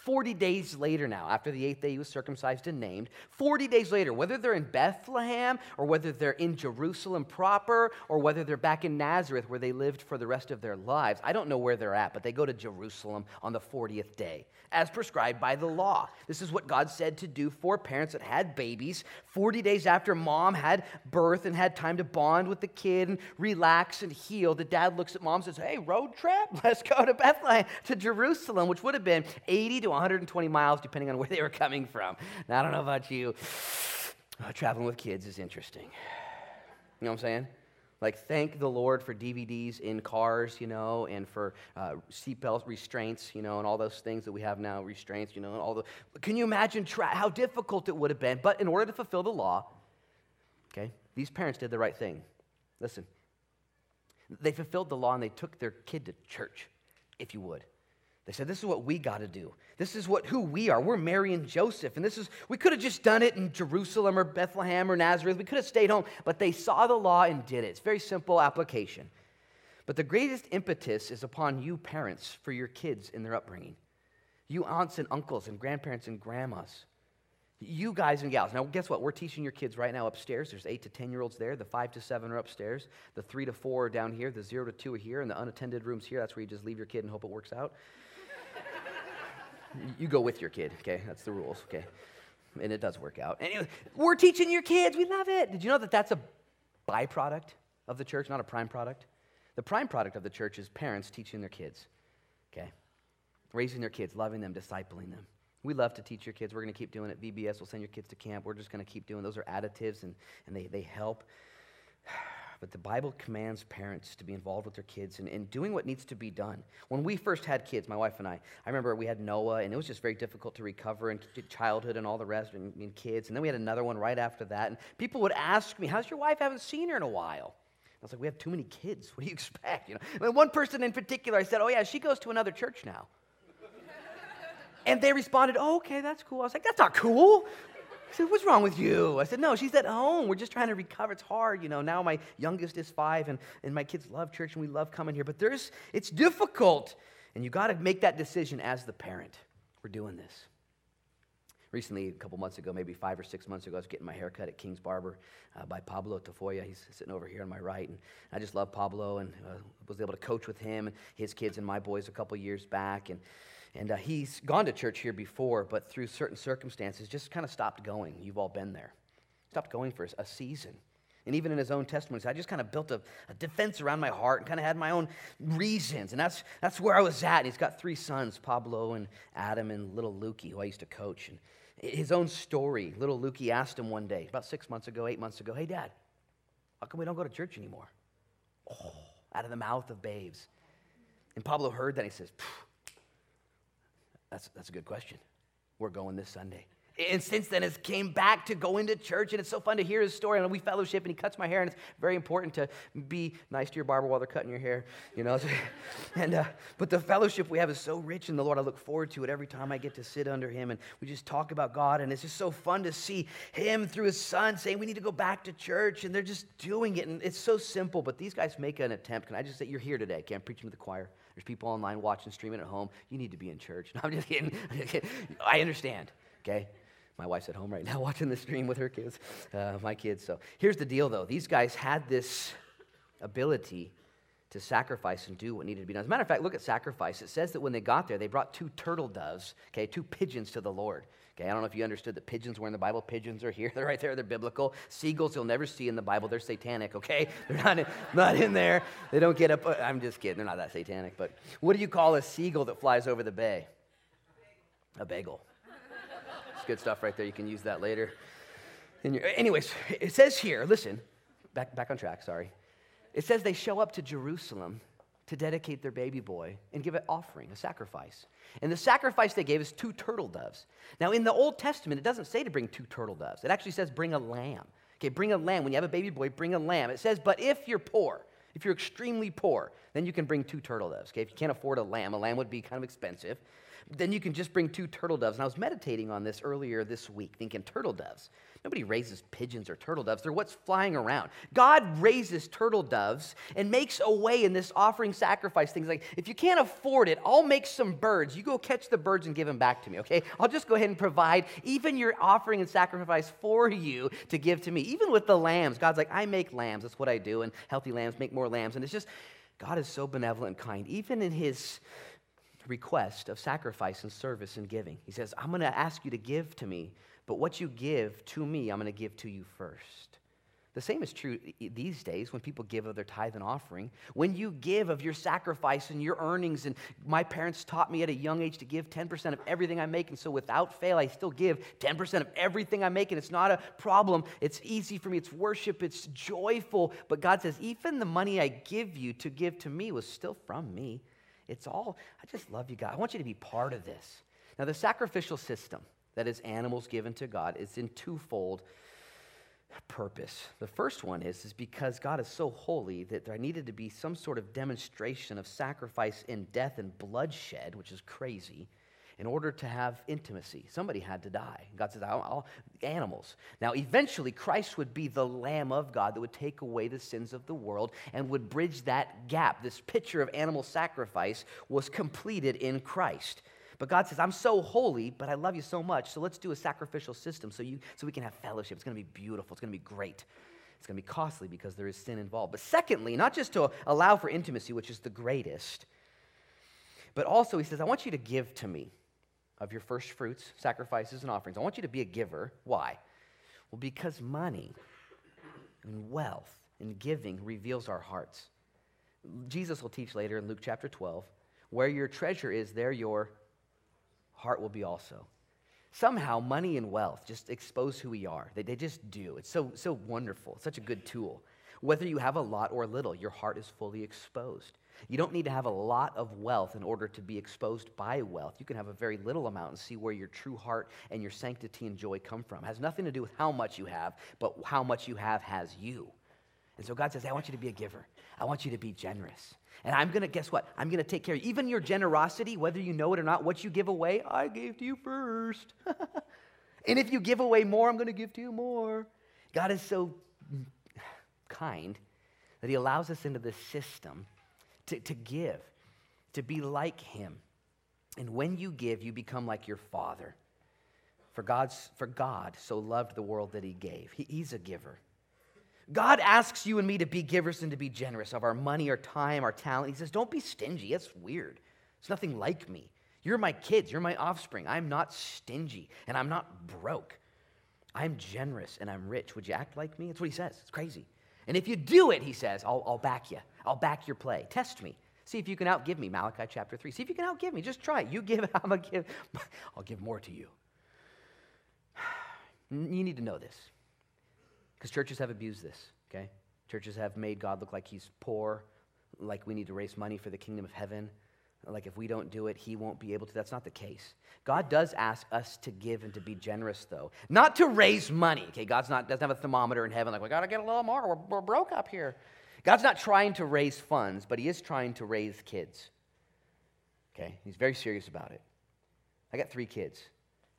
S1: 40 days later now, after the eighth day he was circumcised and named, 40 days later, whether they're in Bethlehem or whether they're in Jerusalem proper or whether they're back in Nazareth where they lived for the rest of their lives, I don't know where they're at, but they go to Jerusalem on the 40th day as prescribed by the law. This is what God said to do for parents that had babies 40 days after mom had birth and had time to bond with the kid and relax and heal. The dad looks at mom and says, Hey, road trip, let's go to Bethlehem, to Jerusalem, which would have been 80 to 120 miles, depending on where they were coming from. Now, I don't know about you, uh, traveling with kids is interesting. You know what I'm saying? Like, thank the Lord for DVDs in cars, you know, and for uh, seatbelt restraints, you know, and all those things that we have now, restraints, you know, and all the. Can you imagine tra- how difficult it would have been? But in order to fulfill the law, okay, these parents did the right thing. Listen, they fulfilled the law and they took their kid to church, if you would. They said, This is what we got to do. This is what who we are. We're Mary and Joseph. And this is, we could have just done it in Jerusalem or Bethlehem or Nazareth. We could have stayed home, but they saw the law and did it. It's very simple application. But the greatest impetus is upon you parents for your kids in their upbringing. You aunts and uncles and grandparents and grandmas. You guys and gals. Now, guess what? We're teaching your kids right now upstairs. There's eight to 10 year olds there. The five to seven are upstairs. The three to four are down here. The zero to two are here. And the unattended rooms here. That's where you just leave your kid and hope it works out. You go with your kid, okay? That's the rules, okay? And it does work out. Anyway, we're teaching your kids. We love it. Did you know that that's a byproduct of the church, not a prime product? The prime product of the church is parents teaching their kids, okay? Raising their kids, loving them, discipling them. We love to teach your kids. We're going to keep doing it. VBS will send your kids to camp. We're just going to keep doing those are additives and, and they, they help. But the Bible commands parents to be involved with their kids and, and doing what needs to be done. When we first had kids, my wife and I, I remember we had Noah, and it was just very difficult to recover and childhood and all the rest, and, and kids. And then we had another one right after that. And people would ask me, How's your wife? I haven't seen her in a while. I was like, We have too many kids. What do you expect? You know? And one person in particular, I said, Oh, yeah, she goes to another church now. and they responded, Oh, okay, that's cool. I was like, That's not cool. I said, What's wrong with you? I said, No, she's at home. We're just trying to recover. It's hard. You know, now my youngest is five, and, and my kids love church, and we love coming here. But there's, it's difficult. And you got to make that decision as the parent. We're doing this. Recently, a couple months ago, maybe five or six months ago, I was getting my hair cut at King's Barber uh, by Pablo Tafoya. He's sitting over here on my right. And I just love Pablo and uh, was able to coach with him and his kids and my boys a couple years back. And and uh, he's gone to church here before, but through certain circumstances, just kind of stopped going. You've all been there. Stopped going for a season. And even in his own testimonies, I just kind of built a, a, defense around my heart and kind of had my own reasons. And that's, that's where I was at. And he's got three sons, Pablo and Adam and little Lukey, who I used to coach. And his own story, little Lukey asked him one day, about six months ago, eight months ago, hey, Dad, how come we don't go to church anymore? Oh, out of the mouth of babes. And Pablo heard that. And he says, that's, that's a good question. We're going this Sunday. And since then, has came back to go into church, and it's so fun to hear his story. And we fellowship, and he cuts my hair, and it's very important to be nice to your barber while they're cutting your hair, you know. and uh, but the fellowship we have is so rich in the Lord. I look forward to it every time I get to sit under him, and we just talk about God. And it's just so fun to see him through his son saying we need to go back to church, and they're just doing it, and it's so simple. But these guys make an attempt. Can I just say you're here today? Okay, I'm preaching to the choir. There's people online watching, streaming at home. You need to be in church. No, I'm just kidding. I understand, okay? My wife's at home right now watching the stream with her kids, uh, my kids. So here's the deal, though. These guys had this ability to sacrifice and do what needed to be done. As a matter of fact, look at sacrifice. It says that when they got there, they brought two turtle doves, okay, two pigeons to the Lord. Okay, I don't know if you understood that pigeons were in the Bible. Pigeons are here. They're right there. They're biblical. Seagulls you'll never see in the Bible. They're satanic, okay? They're not in, not in there. They don't get up. Uh, I'm just kidding. They're not that satanic. But what do you call a seagull that flies over the bay? A bagel. It's good stuff right there. You can use that later. anyways, it says here, listen, back, back on track, sorry. It says they show up to Jerusalem to dedicate their baby boy and give an offering, a sacrifice. And the sacrifice they gave is two turtle doves. Now, in the Old Testament, it doesn't say to bring two turtle doves, it actually says bring a lamb. Okay, bring a lamb. When you have a baby boy, bring a lamb. It says, but if you're poor, if you're extremely poor, then you can bring two turtle doves. Okay, if you can't afford a lamb, a lamb would be kind of expensive then you can just bring two turtle doves. And I was meditating on this earlier this week, thinking turtle doves. Nobody raises pigeons or turtle doves. They're what's flying around. God raises turtle doves and makes a way in this offering sacrifice things like, if you can't afford it, I'll make some birds. You go catch the birds and give them back to me, okay? I'll just go ahead and provide even your offering and sacrifice for you to give to me. Even with the lambs, God's like, I make lambs. That's what I do. And healthy lambs make more lambs. And it's just, God is so benevolent and kind. Even in his request of sacrifice and service and giving. He says, I'm going to ask you to give to me, but what you give to me, I'm going to give to you first. The same is true these days when people give of their tithe and offering. When you give of your sacrifice and your earnings, and my parents taught me at a young age to give 10% of everything I make, and so without fail, I still give 10% of everything I make, and it's not a problem. It's easy for me, it's worship, it's joyful. But God says, even the money I give you to give to me was still from me. It's all, I just love you, God. I want you to be part of this. Now, the sacrificial system that is animals given to God is in twofold purpose. The first one is, is because God is so holy that there needed to be some sort of demonstration of sacrifice in death and bloodshed, which is crazy in order to have intimacy. Somebody had to die. God says, I'll, I'll, animals. Now, eventually, Christ would be the Lamb of God that would take away the sins of the world and would bridge that gap. This picture of animal sacrifice was completed in Christ. But God says, I'm so holy, but I love you so much, so let's do a sacrificial system so, you, so we can have fellowship. It's going to be beautiful, it's going to be great. It's going to be costly because there is sin involved. But secondly, not just to allow for intimacy, which is the greatest, but also, He says, I want you to give to me of your first fruits, sacrifices, and offerings. I want you to be a giver. Why? Well, because money and wealth and giving reveals our hearts. Jesus will teach later in Luke chapter 12 where your treasure is, there your heart will be also. Somehow, money and wealth just expose who we are. They, they just do. It's so, so wonderful, such a good tool. Whether you have a lot or little, your heart is fully exposed. You don't need to have a lot of wealth in order to be exposed by wealth. You can have a very little amount and see where your true heart and your sanctity and joy come from. It has nothing to do with how much you have, but how much you have has you. And so God says, I want you to be a giver. I want you to be generous. And I'm going to, guess what? I'm going to take care of you. Even your generosity, whether you know it or not, what you give away, I gave to you first. and if you give away more, I'm going to give to you more. God is so kind that He allows us into this system to, to give, to be like him. And when you give, you become like your father. For, God's, for God so loved the world that he gave. He, he's a giver. God asks you and me to be givers and to be generous of our money, our time, our talent. He says, Don't be stingy. That's weird. It's nothing like me. You're my kids. You're my offspring. I'm not stingy and I'm not broke. I'm generous and I'm rich. Would you act like me? That's what he says. It's crazy. And if you do it, he says, I'll, I'll back you. I'll back your play. Test me. See if you can outgive me. Malachi chapter 3. See if you can outgive me. Just try it. You give, I'm going to give. I'll give more to you. You need to know this because churches have abused this, okay? Churches have made God look like he's poor, like we need to raise money for the kingdom of heaven. Like if we don't do it, he won't be able to. That's not the case. God does ask us to give and to be generous, though, not to raise money. Okay, God's not doesn't have a thermometer in heaven like we got to get a little more. We're, we're broke up here. God's not trying to raise funds, but He is trying to raise kids. Okay? He's very serious about it. I got three kids.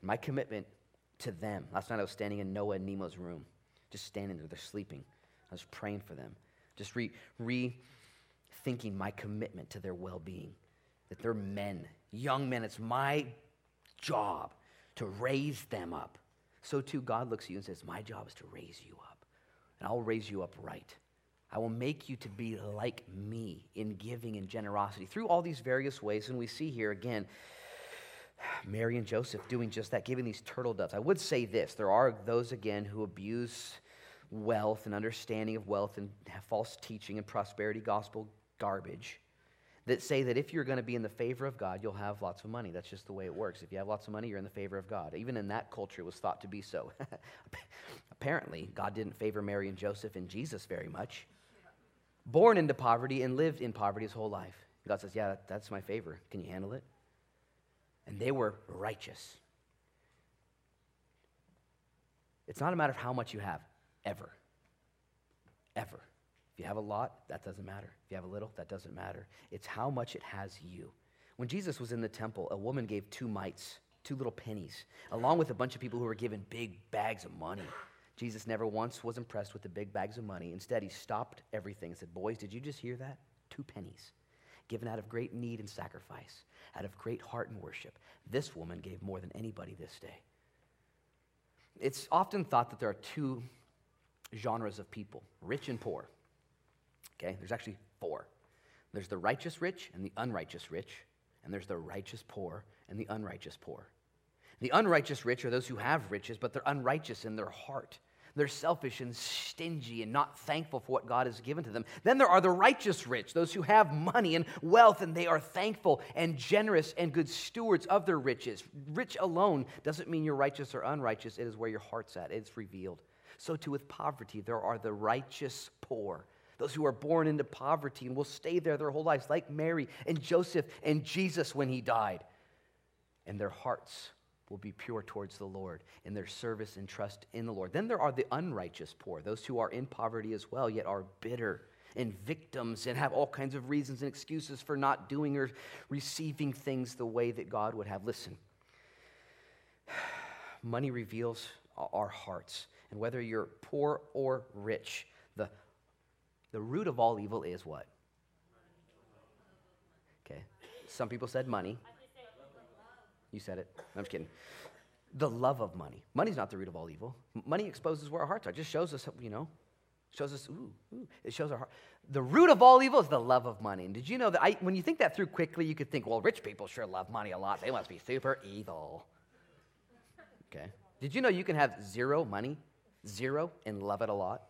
S1: My commitment to them. Last night I was standing in Noah and Nemo's room, just standing there. They're sleeping. I was praying for them, just re, rethinking my commitment to their well being. That they're men, young men. It's my job to raise them up. So too, God looks at you and says, My job is to raise you up, and I'll raise you up right. I will make you to be like me in giving and generosity through all these various ways. And we see here again, Mary and Joseph doing just that, giving these turtle doves. I would say this there are those again who abuse wealth and understanding of wealth and false teaching and prosperity gospel garbage that say that if you're going to be in the favor of God, you'll have lots of money. That's just the way it works. If you have lots of money, you're in the favor of God. Even in that culture, it was thought to be so. Apparently, God didn't favor Mary and Joseph and Jesus very much. Born into poverty and lived in poverty his whole life. God says, Yeah, that's my favor. Can you handle it? And they were righteous. It's not a matter of how much you have, ever. Ever. If you have a lot, that doesn't matter. If you have a little, that doesn't matter. It's how much it has you. When Jesus was in the temple, a woman gave two mites, two little pennies, along with a bunch of people who were given big bags of money. Jesus never once was impressed with the big bags of money. Instead, he stopped everything and said, Boys, did you just hear that? Two pennies, given out of great need and sacrifice, out of great heart and worship. This woman gave more than anybody this day. It's often thought that there are two genres of people rich and poor. Okay, there's actually four there's the righteous rich and the unrighteous rich, and there's the righteous poor and the unrighteous poor. The unrighteous rich are those who have riches, but they're unrighteous in their heart. They're selfish and stingy and not thankful for what God has given to them. Then there are the righteous rich, those who have money and wealth, and they are thankful and generous and good stewards of their riches. Rich alone doesn't mean you're righteous or unrighteous, it is where your heart's at, it's revealed. So too with poverty, there are the righteous poor those who are born into poverty and will stay there their whole lives, like Mary and Joseph and Jesus when he died. And their hearts will be pure towards the Lord in their service and trust in the Lord. Then there are the unrighteous poor, those who are in poverty as well, yet are bitter and victims and have all kinds of reasons and excuses for not doing or receiving things the way that God would have. Listen, money reveals our hearts. And whether you're poor or rich, the the root of all evil is what? Okay. Some people said money. You said it. I'm just kidding. The love of money. Money's not the root of all evil. Money exposes where our hearts are. It just shows us, you know, shows us, ooh, ooh. It shows our heart. The root of all evil is the love of money. And did you know that I, when you think that through quickly, you could think, well, rich people sure love money a lot. They must be super evil. Okay. Did you know you can have zero money, zero, and love it a lot?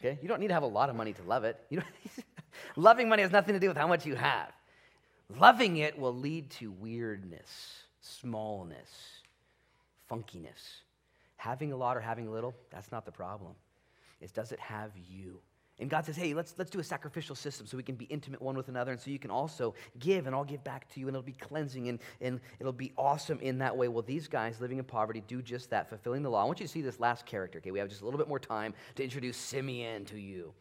S1: Okay? You don't need to have a lot of money to love it. You know, loving money has nothing to do with how much you have. Loving it will lead to weirdness, smallness, funkiness. Having a lot or having a little, that's not the problem. It's does it have you? And God says, hey, let's, let's do a sacrificial system so we can be intimate one with another and so you can also give and I'll give back to you and it'll be cleansing and, and it'll be awesome in that way. Well, these guys living in poverty do just that, fulfilling the law. I want you to see this last character, okay? We have just a little bit more time to introduce Simeon to you.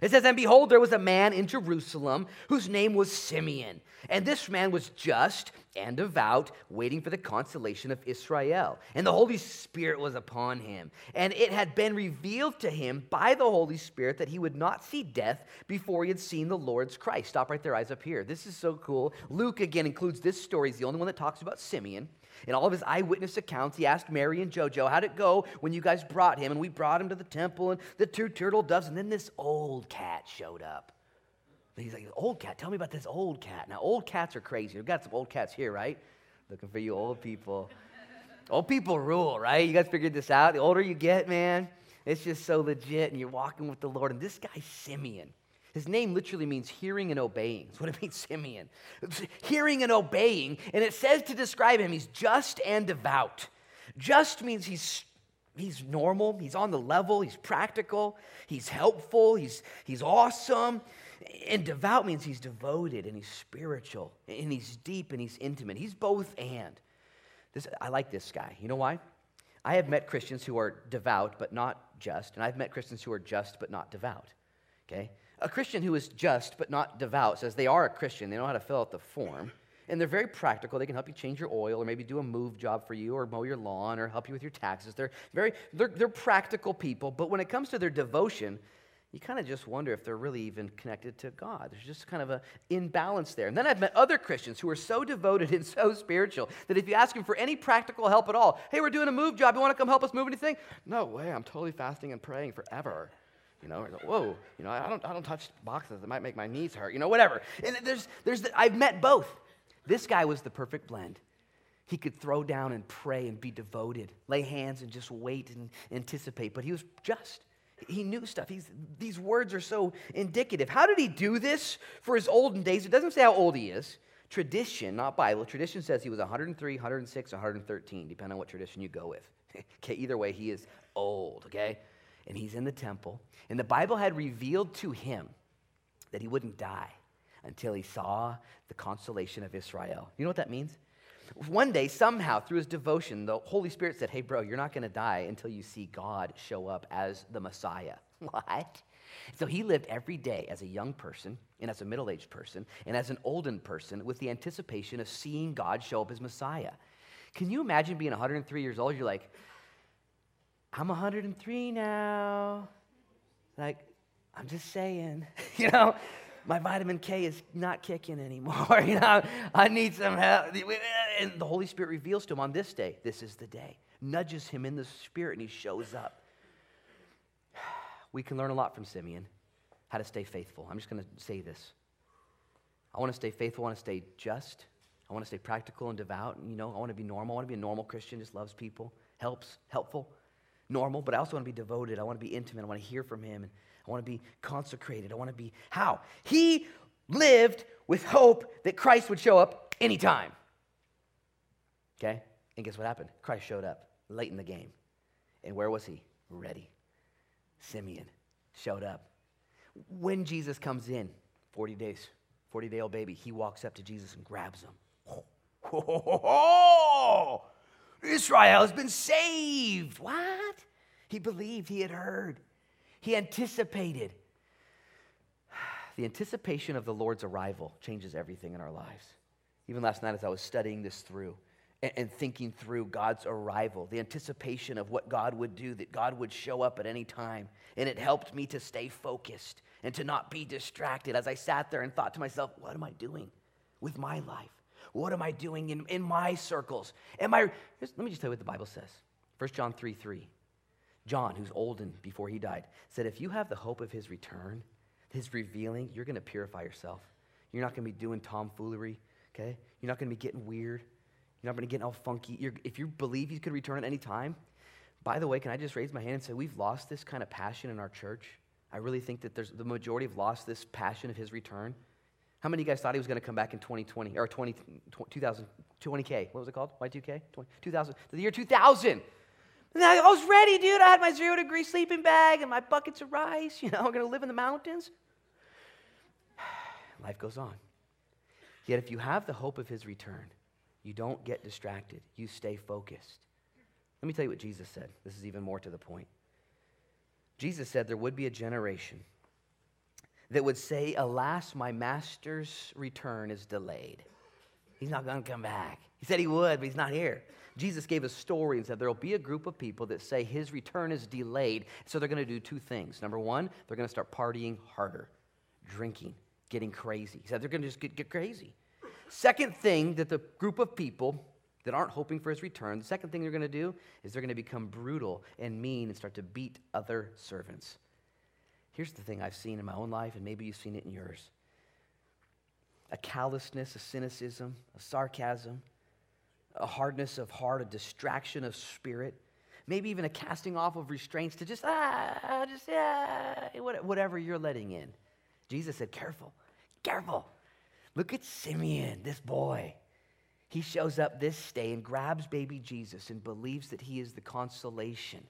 S1: It says, And behold, there was a man in Jerusalem whose name was Simeon. And this man was just and devout, waiting for the consolation of Israel. And the Holy Spirit was upon him. And it had been revealed to him by the Holy Spirit that he would not see death before he had seen the Lord's Christ. Stop right there, eyes up here. This is so cool. Luke, again, includes this story. He's the only one that talks about Simeon. In all of his eyewitness accounts, he asked Mary and Jojo, How'd it go when you guys brought him? And we brought him to the temple and the two turtle doves. And then this old cat showed up. And he's like, Old cat, tell me about this old cat. Now, old cats are crazy. We've got some old cats here, right? Looking for you old people. old people rule, right? You guys figured this out. The older you get, man, it's just so legit. And you're walking with the Lord. And this guy, Simeon, his name literally means hearing and obeying. That's what it means, Simeon. hearing and obeying. And it says to describe him, he's just and devout. Just means he's he's normal, he's on the level, he's practical, he's helpful, he's he's awesome. And devout means he's devoted and he's spiritual and he's deep and he's intimate. He's both and. This, I like this guy. You know why? I have met Christians who are devout but not just, and I've met Christians who are just but not devout. Okay? A Christian who is just but not devout says they are a Christian. They know how to fill out the form. And they're very practical. They can help you change your oil or maybe do a move job for you or mow your lawn or help you with your taxes. They're very they're, they're practical people. But when it comes to their devotion, you kind of just wonder if they're really even connected to God. There's just kind of an imbalance there. And then I've met other Christians who are so devoted and so spiritual that if you ask them for any practical help at all, hey, we're doing a move job. You want to come help us move anything? No way. I'm totally fasting and praying forever. You know, whoa, you know, I don't, I don't touch boxes that might make my knees hurt, you know, whatever. And there's, there's the, I've met both. This guy was the perfect blend. He could throw down and pray and be devoted, lay hands and just wait and anticipate, but he was just. He knew stuff. He's, these words are so indicative. How did he do this for his olden days? It doesn't say how old he is. Tradition, not Bible, tradition says he was 103, 106, 113, depending on what tradition you go with. okay, either way, he is old, okay? And he's in the temple. And the Bible had revealed to him that he wouldn't die until he saw the consolation of Israel. You know what that means? One day, somehow, through his devotion, the Holy Spirit said, Hey, bro, you're not going to die until you see God show up as the Messiah. What? So he lived every day as a young person and as a middle aged person and as an olden person with the anticipation of seeing God show up as Messiah. Can you imagine being 103 years old? You're like, I'm 103 now. Like, I'm just saying, you know, my vitamin K is not kicking anymore. you know, I need some help. And the Holy Spirit reveals to him on this day, this is the day. Nudges him in the spirit and he shows up. We can learn a lot from Simeon how to stay faithful. I'm just going to say this. I want to stay faithful. I want to stay just. I want to stay practical and devout. And, you know, I want to be normal. I want to be a normal Christian, just loves people, helps, helpful, normal. But I also want to be devoted. I want to be intimate. I want to hear from him. And I want to be consecrated. I want to be how? He lived with hope that Christ would show up anytime. Okay? And guess what happened? Christ showed up late in the game. And where was he? Ready. Simeon showed up. When Jesus comes in, 40 days, 40 day old baby, he walks up to Jesus and grabs him. Israel has been saved. What? He believed, he had heard, he anticipated. The anticipation of the Lord's arrival changes everything in our lives. Even last night, as I was studying this through, and, and thinking through God's arrival, the anticipation of what God would do, that God would show up at any time. And it helped me to stay focused and to not be distracted as I sat there and thought to myself, what am I doing with my life? What am I doing in, in my circles? Am I, let me just tell you what the Bible says. 1 John 3 3. John, who's olden before he died, said, If you have the hope of his return, his revealing, you're going to purify yourself. You're not going to be doing tomfoolery, okay? You're not going to be getting weird. You're not going to get all funky. You're, if you believe he could return at any time, by the way, can I just raise my hand and say we've lost this kind of passion in our church? I really think that there's the majority have lost this passion of his return. How many of you guys thought he was going to come back in 2020 or 20, 2000, 20K? What was it called? Y2K? 20, 2000, the year 2000. And I was ready, dude. I had my zero degree sleeping bag and my buckets of rice. You know, I'm going to live in the mountains. Life goes on. Yet, if you have the hope of his return, you don't get distracted, you stay focused. Let me tell you what Jesus said. This is even more to the point. Jesus said there would be a generation that would say, Alas, my master's return is delayed. He's not going to come back. He said he would, but he's not here. Jesus gave a story and said there will be a group of people that say his return is delayed. So they're going to do two things. Number one, they're going to start partying harder, drinking, getting crazy. He said they're going to just get, get crazy. Second thing that the group of people that aren't hoping for his return, the second thing they're going to do is they're going to become brutal and mean and start to beat other servants. Here's the thing I've seen in my own life, and maybe you've seen it in yours a callousness, a cynicism, a sarcasm, a hardness of heart, a distraction of spirit, maybe even a casting off of restraints to just, ah, just, ah, whatever you're letting in. Jesus said, careful, careful. Look at Simeon, this boy. He shows up this day and grabs baby Jesus and believes that he is the consolation.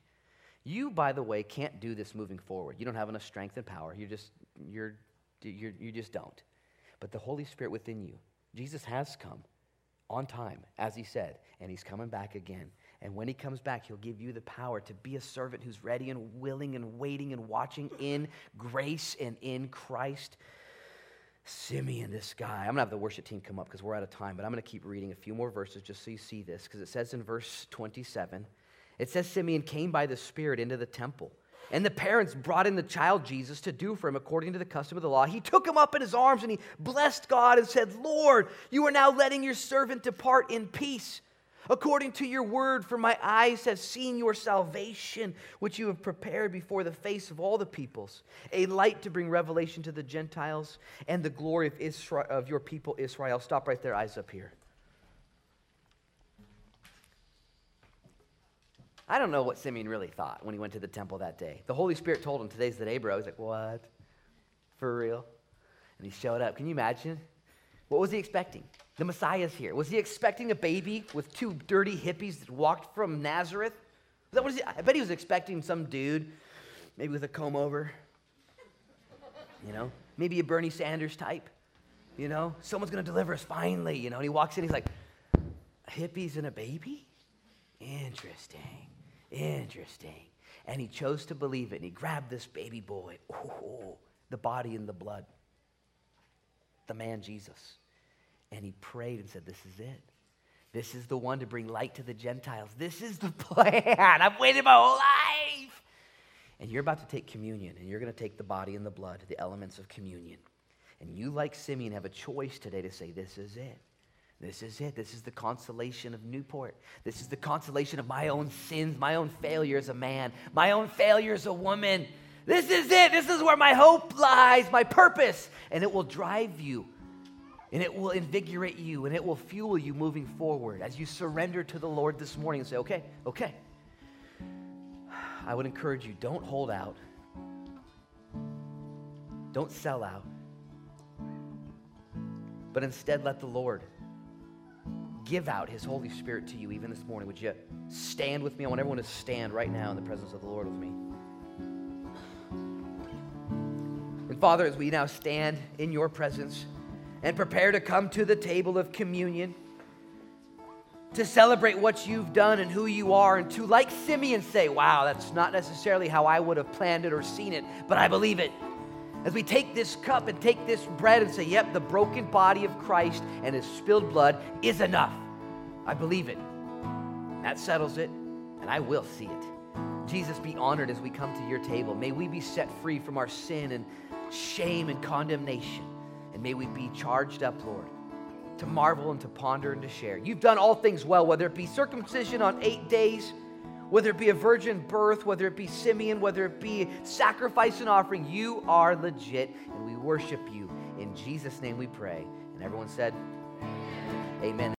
S1: You, by the way, can't do this moving forward. You don't have enough strength and power. You just, you're, you're, you just don't. But the Holy Spirit within you, Jesus has come on time, as he said, and he's coming back again. And when he comes back, he'll give you the power to be a servant who's ready and willing and waiting and watching in grace and in Christ. Simeon, this guy. I'm going to have the worship team come up because we're out of time, but I'm going to keep reading a few more verses just so you see this because it says in verse 27 it says Simeon came by the Spirit into the temple. And the parents brought in the child Jesus to do for him according to the custom of the law. He took him up in his arms and he blessed God and said, Lord, you are now letting your servant depart in peace According to your word, for my eyes have seen your salvation, which you have prepared before the face of all the peoples, a light to bring revelation to the Gentiles and the glory of, Israel, of your people Israel. Stop right there, eyes up here. I don't know what Simeon really thought when he went to the temple that day. The Holy Spirit told him, Today's the day, bro. He's like, What? For real? And he showed up. Can you imagine? What was he expecting? The Messiah's here. Was he expecting a baby with two dirty hippies that walked from Nazareth? That was, I bet he was expecting some dude, maybe with a comb over, you know, maybe a Bernie Sanders type, you know, someone's going to deliver us finally, you know. And he walks in, he's like, hippies and a baby? Interesting, interesting. And he chose to believe it, and he grabbed this baby boy, the body and the blood, the man Jesus. And he prayed and said, This is it. This is the one to bring light to the Gentiles. This is the plan. I've waited my whole life. And you're about to take communion, and you're going to take the body and the blood, the elements of communion. And you, like Simeon, have a choice today to say, This is it. This is it. This is the consolation of Newport. This is the consolation of my own sins, my own failure as a man, my own failure as a woman. This is it. This is where my hope lies, my purpose. And it will drive you and it will invigorate you and it will fuel you moving forward as you surrender to the Lord this morning and say, okay, okay. I would encourage you don't hold out, don't sell out, but instead let the Lord give out his Holy Spirit to you even this morning. Would you stand with me? I want everyone to stand right now in the presence of the Lord with me. And Father, as we now stand in your presence, and prepare to come to the table of communion to celebrate what you've done and who you are, and to, like Simeon, say, Wow, that's not necessarily how I would have planned it or seen it, but I believe it. As we take this cup and take this bread and say, Yep, the broken body of Christ and his spilled blood is enough. I believe it. That settles it, and I will see it. Jesus, be honored as we come to your table. May we be set free from our sin and shame and condemnation. And may we be charged up, Lord, to marvel and to ponder and to share. You've done all things well, whether it be circumcision on eight days, whether it be a virgin birth, whether it be Simeon, whether it be sacrifice and offering. You are legit, and we worship you. In Jesus' name we pray. And everyone said, Amen.